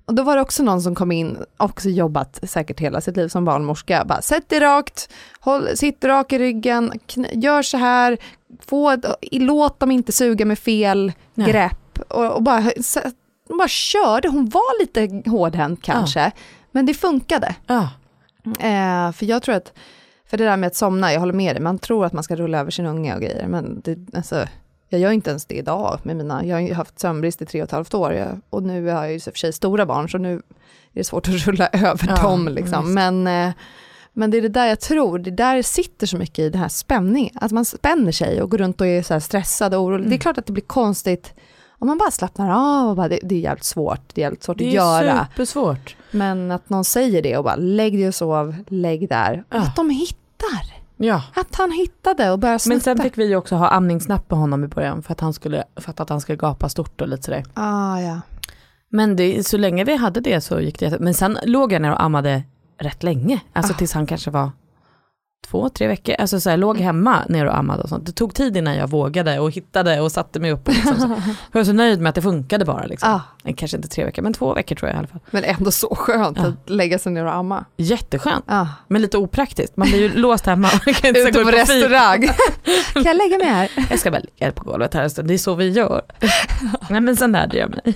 Och då var det också någon som kom in, också jobbat säkert hela sitt liv som barnmorska, bara sätt dig rakt, håll, sitt rak i ryggen, kn- gör så här, få, låt dem inte suga med fel Nej. grepp. Och, och bara, så, hon bara körde, hon var lite hårdhänt kanske, men det funkade. Ja. Eh, för jag tror att, för det där med att somna, jag håller med dig, man tror att man ska rulla över sin unge och grejer, men det, alltså, jag gör inte ens det idag med mina, jag har ju haft sömnbrist i tre och ett halvt år jag, och nu har jag ju för sig stora barn, så nu är det svårt att <laughs> rulla över Ja, dem liksom. Men, eh, men det är det där jag tror, det där sitter så mycket i den här spänningen, att man spänner sig och går runt och är så stressad och orolig. Det är klart att det blir konstigt om man bara slappnar av och bara, det, det är jävligt svårt, det är jävligt svårt Det att är göra. supersvårt. Men att någon säger det och bara lägg dig och sov, lägg där. Ja. Att de hittar. Ja. Att han hittade och började snutta. Men sen fick vi också ha amningsnapp på honom i början för att han skulle, för att han skulle gapa stort och lite sådär. Ah, ja. Men det, så länge vi hade det så gick det Men sen låg jag ner och ammade rätt länge, alltså Ah. tills han kanske var två, tre veckor. Alltså så här, låg hemma ner och ammade och sånt. Det tog tid innan jag vågade och hittade och satte mig upp. Och liksom, så. <laughs> Jag var så nöjd med att det funkade bara. Liksom. Ah. Kanske inte tre veckor, men två veckor tror jag i alla fall. Men ändå så skönt Ja. att lägga sig ner och amma. Jätteskönt, Ah. men lite opraktiskt. Man blir ju <laughs> låst hemma. Man kan inte Ute på restaurang. <laughs> kan jag lägga mig här? Jag ska bara ligga på golvet här en stund, det är så vi gör. Nej men sen lärde jag mig.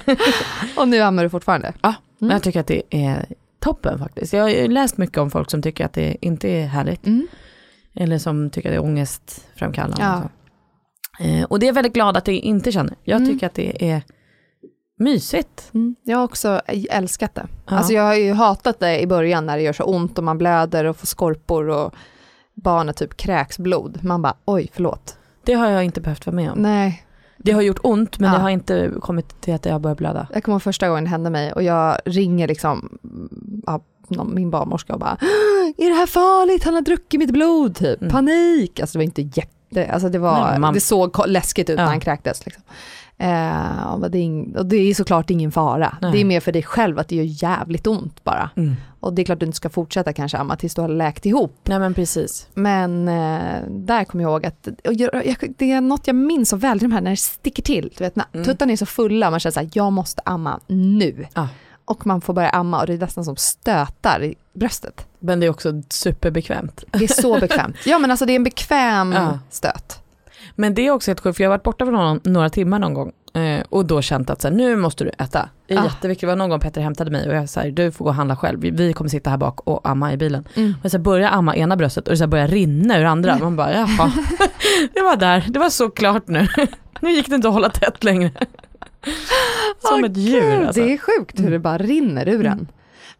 Och nu ammar du fortfarande? Ja, men jag tycker att det är toppen faktiskt. Jag har läst mycket om folk som tycker att det inte är härligt. Mm. Eller som tycker att det är ångestframkallande. Ja. Och. Eh, och det är jag väldigt glad att det inte känner. Jag Mm. tycker att det är mysigt. Mm. Jag har också älskat det. Ja. Alltså jag har ju hatat det i början när det gör så ont och man blöder och får skorpor och barnet typ kräks blod. Man bara oj förlåt. Det har jag inte behövt vara med om. Nej, Det har gjort ont men Ja. det har inte kommit till att jag börjar blöda. jag kommer ihåg första gången det hände mig och jag ringer liksom ja, min barnmorska och bara är det här farligt? Han har druckit mitt blod typ. Mm. Panik. Alltså det var inte jätte, alltså det var, Nej, man- det såg läskigt ut Ja. när han kräktes. Liksom. Eh, och, det är och det är såklart ingen fara. Nej. Det är mer för dig själv att det gör jävligt ont bara. Mm. Och det är klart du inte ska fortsätta kanske amma tills du har läkt ihop. Nej men precis. Men eh, där kommer jag ihåg att, jag, jag, det är något jag minns så väl, de här när det sticker till. Du vet, när Mm. tuttarna är så fulla, man känner så här, jag måste amma nu. Ja. Och man får börja amma och det är nästan som stötar i bröstet. Men det är också superbekvämt. Det är så <laughs> bekvämt. Ja men alltså det är en bekväm Ja. stöt. Men det är också helt sjukt för jag har varit borta från honom några timmar någon gång eh, och då känt att så här, nu måste du äta. Det är Ah. jätteviktigt. Det var någon gång Petter hämtade mig och jag sa du får gå och handla själv. Vi, kommer sitta här bak och amma i bilen. Mm. Och så börjar amma ena bröstet och det så börjar rinna ur andra. Man bara jaha, <laughs> det var där, det var så klart nu. <laughs> Nu gick det inte att hålla tätt längre. Som ett djur alltså. Det är sjukt hur det bara rinner ur Mm.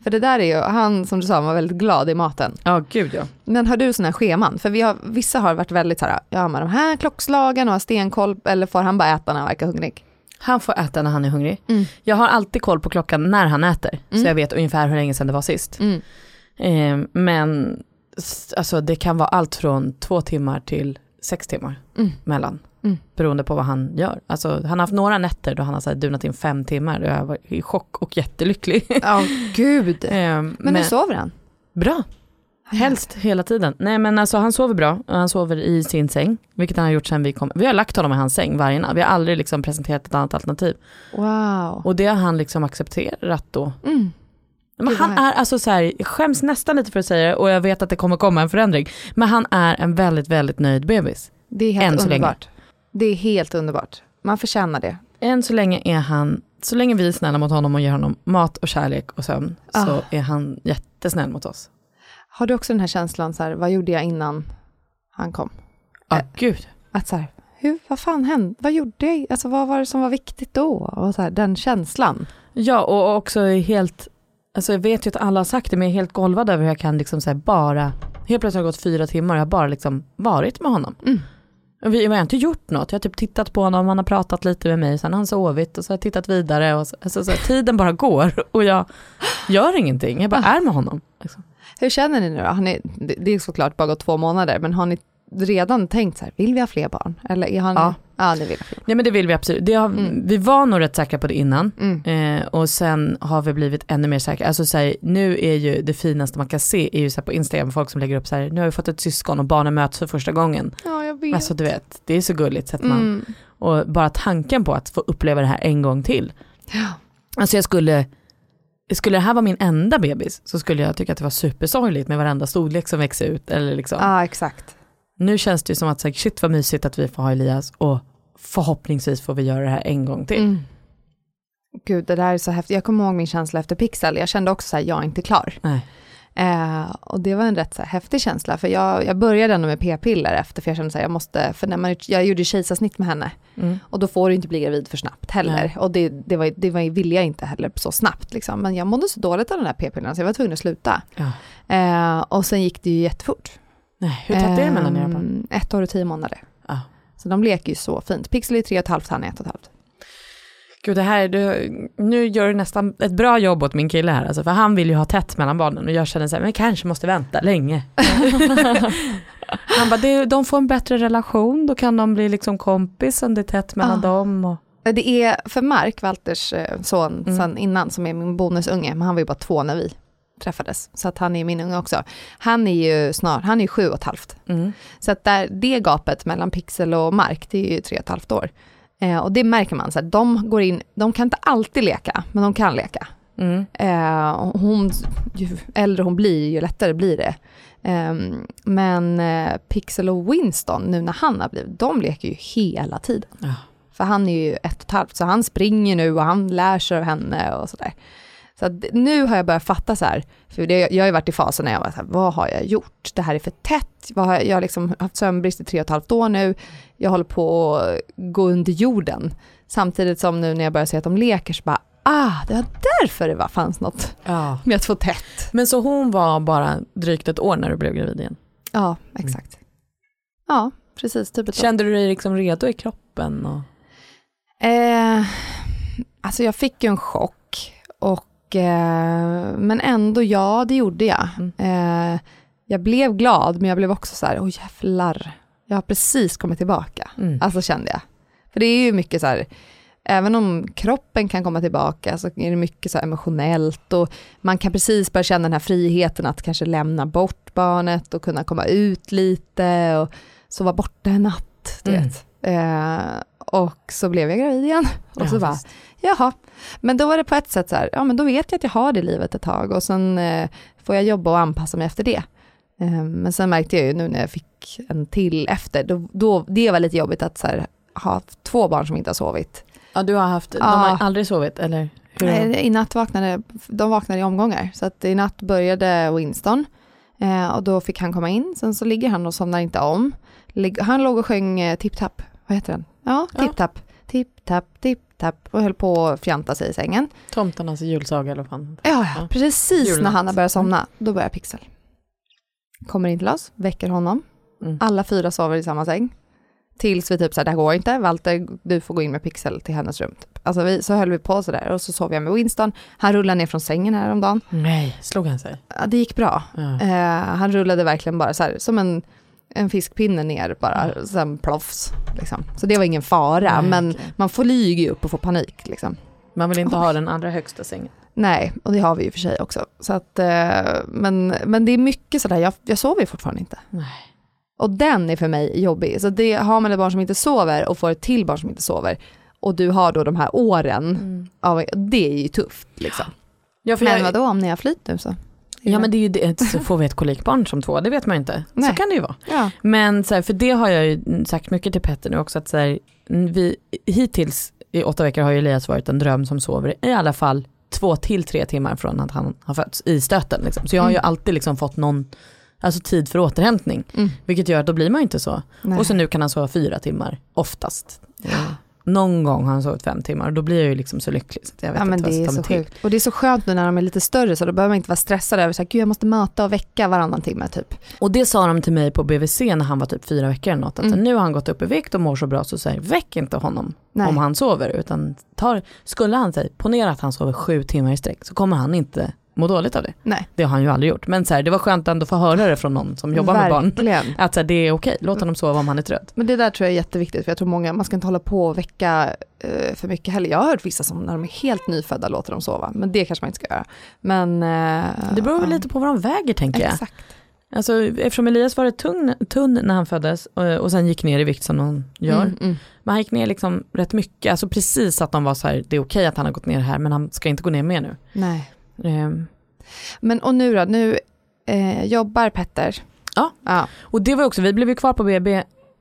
För det där är ju, han som du sa var väldigt glad i maten. Ja, gud ja. Men har du sådana här scheman? För vi har, vissa har varit väldigt så här, ja men de här klockslagen och har stenkoll, eller får han bara äta när han verkar hungrig? Han får äta när han är hungrig. Jag har alltid koll på klockan när han äter, Mm. så jag vet ungefär hur länge sedan det var sist. Eh, men alltså, det kan vara allt från två timmar till sex timmar Mm. mellan. Mm. Beroende på vad han gör. Alltså, han har haft några nätter då han har så här, dunat in fem timmar. Jag var i chock och jättelycklig. <laughs> Ja, gud. Eh, Men hur sover han? Bra. Helst hela tiden. Nej men alltså han sover bra, och han sover i sin säng, vilket han har gjort sen vi kom. Vi har lagt honom i hans säng varje natt, vi har aldrig liksom presenterat ett annat alternativ. Wow. Och det har han liksom accepterat då. Mm. Men han är alltså så här, jag skäms nästan lite för att säga det och jag vet att det kommer komma en förändring. Men han är en väldigt, väldigt nöjd bebis. Det är helt Än så länge. Det är helt underbart. Man förtjänar det. Än så länge är han, så länge vi är snälla mot honom och ger honom mat och kärlek och sömn, så Ah. är han jättesnäll mot oss. Har du också den här känslan, så här, vad gjorde jag innan han kom? Ja, Eh, gud. Att så här, hur, vad fan hände, vad gjorde jag, alltså vad var det som var viktigt då? Och så här, den känslan. Ja, och också helt, alltså jag vet ju att alla har sagt det, men jag är helt golvad över hur jag kan liksom så bara, helt plötsligt har det gått fyra timmar och jag har bara liksom varit med honom. Mm. Vi, har inte gjort något, jag har typ tittat på honom, han har pratat lite med mig, sen har han sovit och så har jag tittat vidare och så, alltså, så här, tiden bara går <laughs> och jag gör ingenting, jag bara är med honom. Liksom. Hur känner ni nu då? Ni, det det är såklart bara gått två månader, men har ni redan tänkt så här, vill vi ha fler barn? Eller är han, Ja. ja ni vill barn. Nej men det vill vi absolut, det har, Mm. vi var nog rätt säkra på det innan. Mm. Eh, och sen har vi blivit ännu mer säkra. Alltså så här, nu är ju det finaste man kan se är ju så här på Instagram folk som lägger upp så här, nu har vi fått ett syskon och barnen möts för första gången. Ja, jag vet. Alltså du vet, det är så gulligt så att man, Mm. och bara tanken på att få uppleva det här en gång till. Alltså jag skulle, skulle det här vara min enda bebis så skulle jag tycka att det var supersorgligt med varenda storlek som växer ut. Eller liksom. Ja, exakt. Nu känns det ju som att här, shit vad mysigt att vi får ha Elias och förhoppningsvis får vi göra det här en gång till. Mm. Gud, det där är så häftigt. Jag kommer ihåg min känsla efter Pixel. Jag kände också så här, jag är inte klar. Nej. Eh, och det var en rätt så här, häftig känsla, för jag, jag började ändå med p-piller efter, för jag kände så här, jag måste, för när man, jag gjorde kejsarsnitt med henne, Mm. och då får du inte bli gravid för snabbt heller. Nej. Och det, det, var, det var, ville jag inte heller så snabbt, liksom. men jag mådde så dåligt av den här p-pillerna, så jag var tvungen att sluta. Ja. Eh, och sen gick det ju jättefort. Nej, hur tätt är det mellan era barn? Ehm, Ett år och tio månader. Ja. Så de leker ju så fint. Pixel är tre och ett halvt, han är ett och ett halvt. Gud, det här, du, nu gör du nästan ett bra jobb åt min kille här, alltså, för han vill ju ha tätt mellan barnen och jag känner så här, men kanske måste vänta länge. <laughs> han bara, de får en bättre relation, då kan de bli liksom kompis om det är tätt mellan Ah. dem. Och, Det är för Mark, Walters eh, son, Mm. innan, som är min bonusunge, men han var ju bara två när vi träffades, så att han är min unge också. Han är ju snart, han är ju sju och ett halvt. mm. Så att där, det gapet mellan Pixel och Mark, det är ju tre och ett halvt år. Eh, och det märker man, så att de går in, de kan inte alltid leka, men de kan leka. Mm. Eh, hon, ju äldre hon blir, ju lättare blir det. Ehm, men eh, Pixel och Winston, nu när han har blivit, de leker ju hela tiden. Ja. För han är ju ett och ett halvt, så han springer nu och han lär sig av henne och sådär. Så att nu har jag börjat fatta så här, för det, jag har ju varit i fasen när jag var så här, vad har jag gjort? Det här är för tätt, vad har jag, jag har liksom haft sömnbrist i tre och ett halvt år nu, jag håller på att gå under jorden. Samtidigt som nu när jag börjar se att de leker så bara, ah, det var därför det var, fanns något Ja. med att få tätt. Men så hon var bara drygt ett år när du blev gravid igen? Ja, exakt. Ja, precis, typ. Kände du dig liksom redo i kroppen? Och... Eh, alltså jag fick ju en chock, och, eh, men ändå ja, det gjorde jag. Eh, jag blev glad, men jag blev också så här, oj jävlar, jag har precis kommit tillbaka. Mm. Alltså kände jag. För det är ju mycket så här, även om kroppen kan komma tillbaka så är det mycket så emotionellt och man kan precis börja känna den här friheten att kanske lämna bort barnet och kunna komma ut lite och sova borta en natt, du Mm. vet. Eh, och så blev jag gravid igen. Och Ja, så bara, visst. jaha. Men då var det på ett sätt så här, ja men då vet jag att jag har det livet ett tag och sen eh, får jag jobba och anpassa mig efter det. Eh, men sen märkte jag ju nu när jag fick en till efter, då, då, det var lite jobbigt att så här, ha två barn som inte har sovit. Ja, du har haft, de Ja. har aldrig sovit eller? Hur Nej, I natt vaknade, de vaknade i omgångar, så att i natt började Winston eh, och då fick han komma in, sen så ligger han och somnar inte om. Han låg och sjöng eh, Tip Tap, vad heter den? Ja, Ja. Tip Tap. tipp, tapp, tipp, tapp och höll på att fjanta sig i sängen. Tomtarnas julsaga eller vad fan. Ja, ja, precis Julnatt. när han har börjat somna, då börjar Pixel. Kommer in till oss, väcker honom. Mm. Alla fyra sover i samma säng. Tills vi typ såhär, det här går inte, Walter du får gå in med Pixel till hennes rum. Typ. Alltså vi, så höll vi på sådär och så sov jag med Winston. Han rullade ner från sängen häromdagen. Nej, slog han sig? Ja, det gick bra. Ja. Eh, han rullade verkligen bara så här, som en, en fiskpinne ner bara, sen plofs. Liksom. Så det var ingen fara, Nej, men okej. man flyger ju upp och får panik. Liksom. Man vill inte ha den allra högsta sängen. Nej, och det har vi ju för sig också. Så att, eh, men, men det är mycket sådär, jag, jag sover ju fortfarande inte. Nej. Och den är för mig jobbig. Så det, har man ett barn som inte sover och får ett till barn som inte sover, och du har då de här åren, av, det är ju tufft liksom. Ja, Men jag- vadå, om ni har flyt nu så? Ja men det är ju det, så får vi ett kolikbarn som två, det vet man ju inte. Så Nej. kan det ju vara. Ja. Men så här, för det har jag ju sagt mycket till Petter nu också, att så här, vi, hittills i åtta veckor har ju Elias varit en dröm som sover i alla fall två till tre timmar från att han har fötts i stöten. Liksom. Så jag har ju Mm. alltid liksom fått någon alltså tid för återhämtning. Mm. Vilket gör att då blir man ju inte så. Nej. Och så nu kan han sova fyra timmar, oftast. Eh, Någon gång har han sovit fem timmar och då blir jag ju liksom så lycklig. Så att jag vet Ja men inte vad det är så till. sjukt. Och det är så skönt nu när de är lite större så då behöver man inte vara stressad över så här, gud jag måste möta och väcka varannan timme typ. Och det sa de till mig på BVC när han var typ fyra veckor eller något. Att Mm. nu har han gått upp i vikt och mår så bra så säg väck inte honom Nej. om han sover. Utan tar, skulle han säga, ponera att han sover sju timmar i sträck så kommer han inte må dåligt av det. Nej. Det har han ju aldrig gjort. Men så här, det var skönt ändå att få höra det från någon som jobbar med barn. Verkligen. <laughs> Att så här, det är okej, låt honom sova om han är trött. Men det där tror jag är jätteviktigt för jag tror många, man ska inte hålla på och väcka eh, för mycket heller. Jag har hört vissa som när de är helt nyfödda låter dem sova, men det kanske man inte ska göra. Men... eh, Det beror väl ja. lite på vad de väger tänker jag. Exakt. Alltså, eftersom Elias var tunn, tunn när han föddes och, och sen gick ner i vikt som de gör. Mm, mm. Men han gick ner liksom rätt mycket, alltså precis att de var så här, det är okej att han har gått ner här men han ska inte gå ner mer nu. Nej. Ehm, Men och nu då, nu eh, jobbar Petter. Ja. ja. Och det var också, vi blev ju kvar på BB,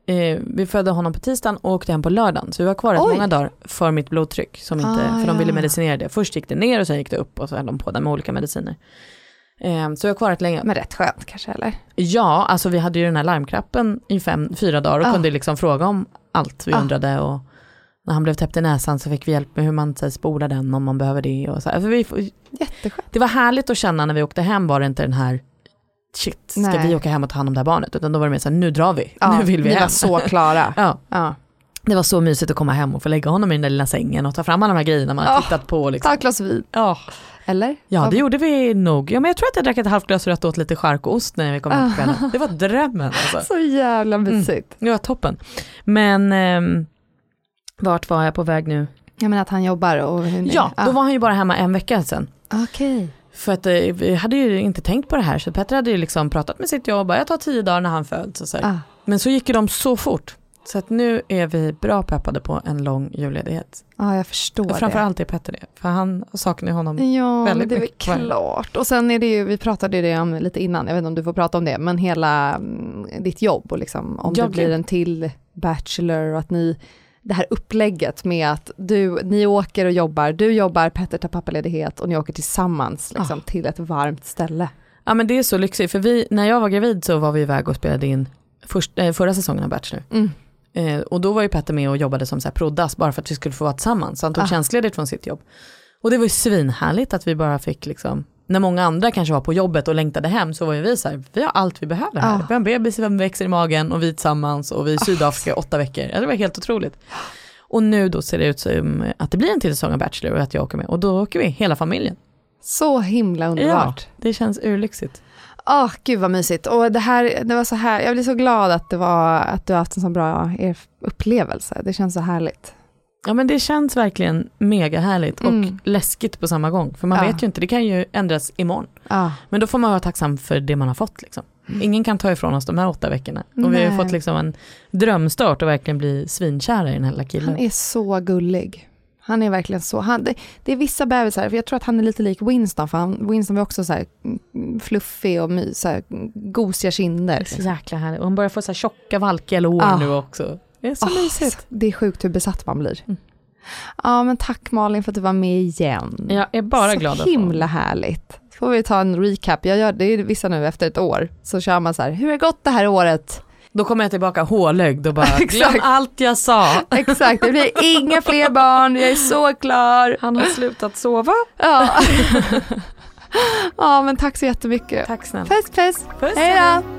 eh, vi födde honom på tisdagen och åkte hem på lördagen. Så vi var kvar rätt många dagar för mitt blodtryck. Som inte, Ah, för de ville ja. medicinera det. Först gick det ner och sen gick det upp och så höll de på där med olika mediciner. Eh, så jag var kvar rätt länge. Men rätt skönt kanske eller? Ja, alltså vi hade ju den här larmknappen i fem, fyra dagar och Ah. kunde liksom fråga om allt vi Ah. undrade. Och när han blev täppt i näsan så fick vi hjälp med hur man så spolar den om man behöver det. Och så. För vi, Jätteskönt. det var härligt att känna när vi åkte hem var det inte den här shit, ska Nej. vi åka hem och ta hand om det här barnet? Utan då var det mer så här, nu drar vi, Ja, <laughs> nu vill vi hem. var så klara. <laughs> ja. Ja. Det var så mysigt att komma hem och få lägga honom i den där lilla sängen och ta fram alla de här grejerna man har Ja. tittat på. Liksom. Ta ett glas vin. Ja. Eller? ja, det gjorde vi nog. Ja, men jag tror att jag drack ett halvt glas rött och åt lite chark och ost när vi kom hem på kvällen. Det var drömmen. Alltså. <laughs> Så jävla mysigt. Det var toppen. Men ehm, vart var jag på väg nu? Jag menar att han jobbar och hur. Ja, då var han ju bara hemma en vecka sen. Okej. För att eh, vi hade ju inte tänkt på det här så Petter hade ju liksom pratat med sitt jobb, bara, jag tar tio dagar när han föds och så. Ah. Men så gick ju de så fort. Så att nu är vi bra peppade på en lång julledighet. Ja, jag förstår Framförallt är Petter det, för han saknar honom. det. Ja, väldigt men det är väl mycket klart. Och sen är det ju, vi pratade ju det om lite innan, jag vet inte om du får prata om det, men hela mm, ditt jobb och liksom om Ja, det blir en till Bachelor och att ni, det här upplägget med att du, ni åker och jobbar, du jobbar, Petter tar pappaledighet och ni åker tillsammans liksom, Ah. till ett varmt ställe. Ja men det är så lyxigt, för vi, när jag var gravid så var vi iväg och spelade in först, eh, förra säsongen av Bachelor. Mm. Eh, och då var ju Petter med och jobbade som så här proddas bara för att vi skulle få vara tillsammans. Så han tog Ah. tjänstledigt från sitt jobb. Och det var ju svinhärligt att vi bara fick liksom, när många andra kanske var på jobbet och längtade hem så var ju vi så här, vi har allt vi behöver här. Ah. Vi har en bebis som växer i magen och vi är tillsammans och vi är i Sydafrika i åtta veckor. Ja, det var helt otroligt. Och nu då ser det ut som att det blir en till säsong av Bachelor och att jag åker med. Och då åker vi hela familjen. Så himla underbart. Ja, det känns urlyxigt. Åh, gud vad mysigt. Och det här, det var så här, jag blir så glad att det var, att du har haft en så bra upplevelse. Det känns så härligt. Ja men det känns verkligen mega härligt och Mm. läskigt på samma gång. För man Ja. vet ju inte, det kan ju ändras imorgon. Ja. Men då får man vara tacksam för det man har fått. Liksom. Ingen kan ta ifrån oss de här åtta veckorna. Och vi har ju Mm. Nej. fått liksom en drömstart och verkligen bli svinkära i den här lilla killen. Han är så gullig. Han är verkligen så, han, det, det är vissa bebisar, för jag tror att han är lite lik Winston, för han, Winston var också så här mm, fluffig och my, så här, gosiga kinder. Så jäkla härligt. Och han börjar få så här tjocka valkiga lår Ah. nu också. Det är så Åh, mysigt. Det är sjukt hur besatt man blir. Mm. Ja men tack Malin för att du var med igen. Jag är bara så glad få- himla härligt. Får vi ta en recap, jag gör det är vissa nu efter ett år, så kör man så här, hur har det gått det här året? Då kommer jag tillbaka hålögd och bara <laughs> glöm allt jag sa. <laughs> Exakt, det blir inga fler barn, jag är så klar. Han har slutat sova. Ja. <laughs> ja men tack så jättemycket. Tack snälla. Puss puss. Puss, Hej då.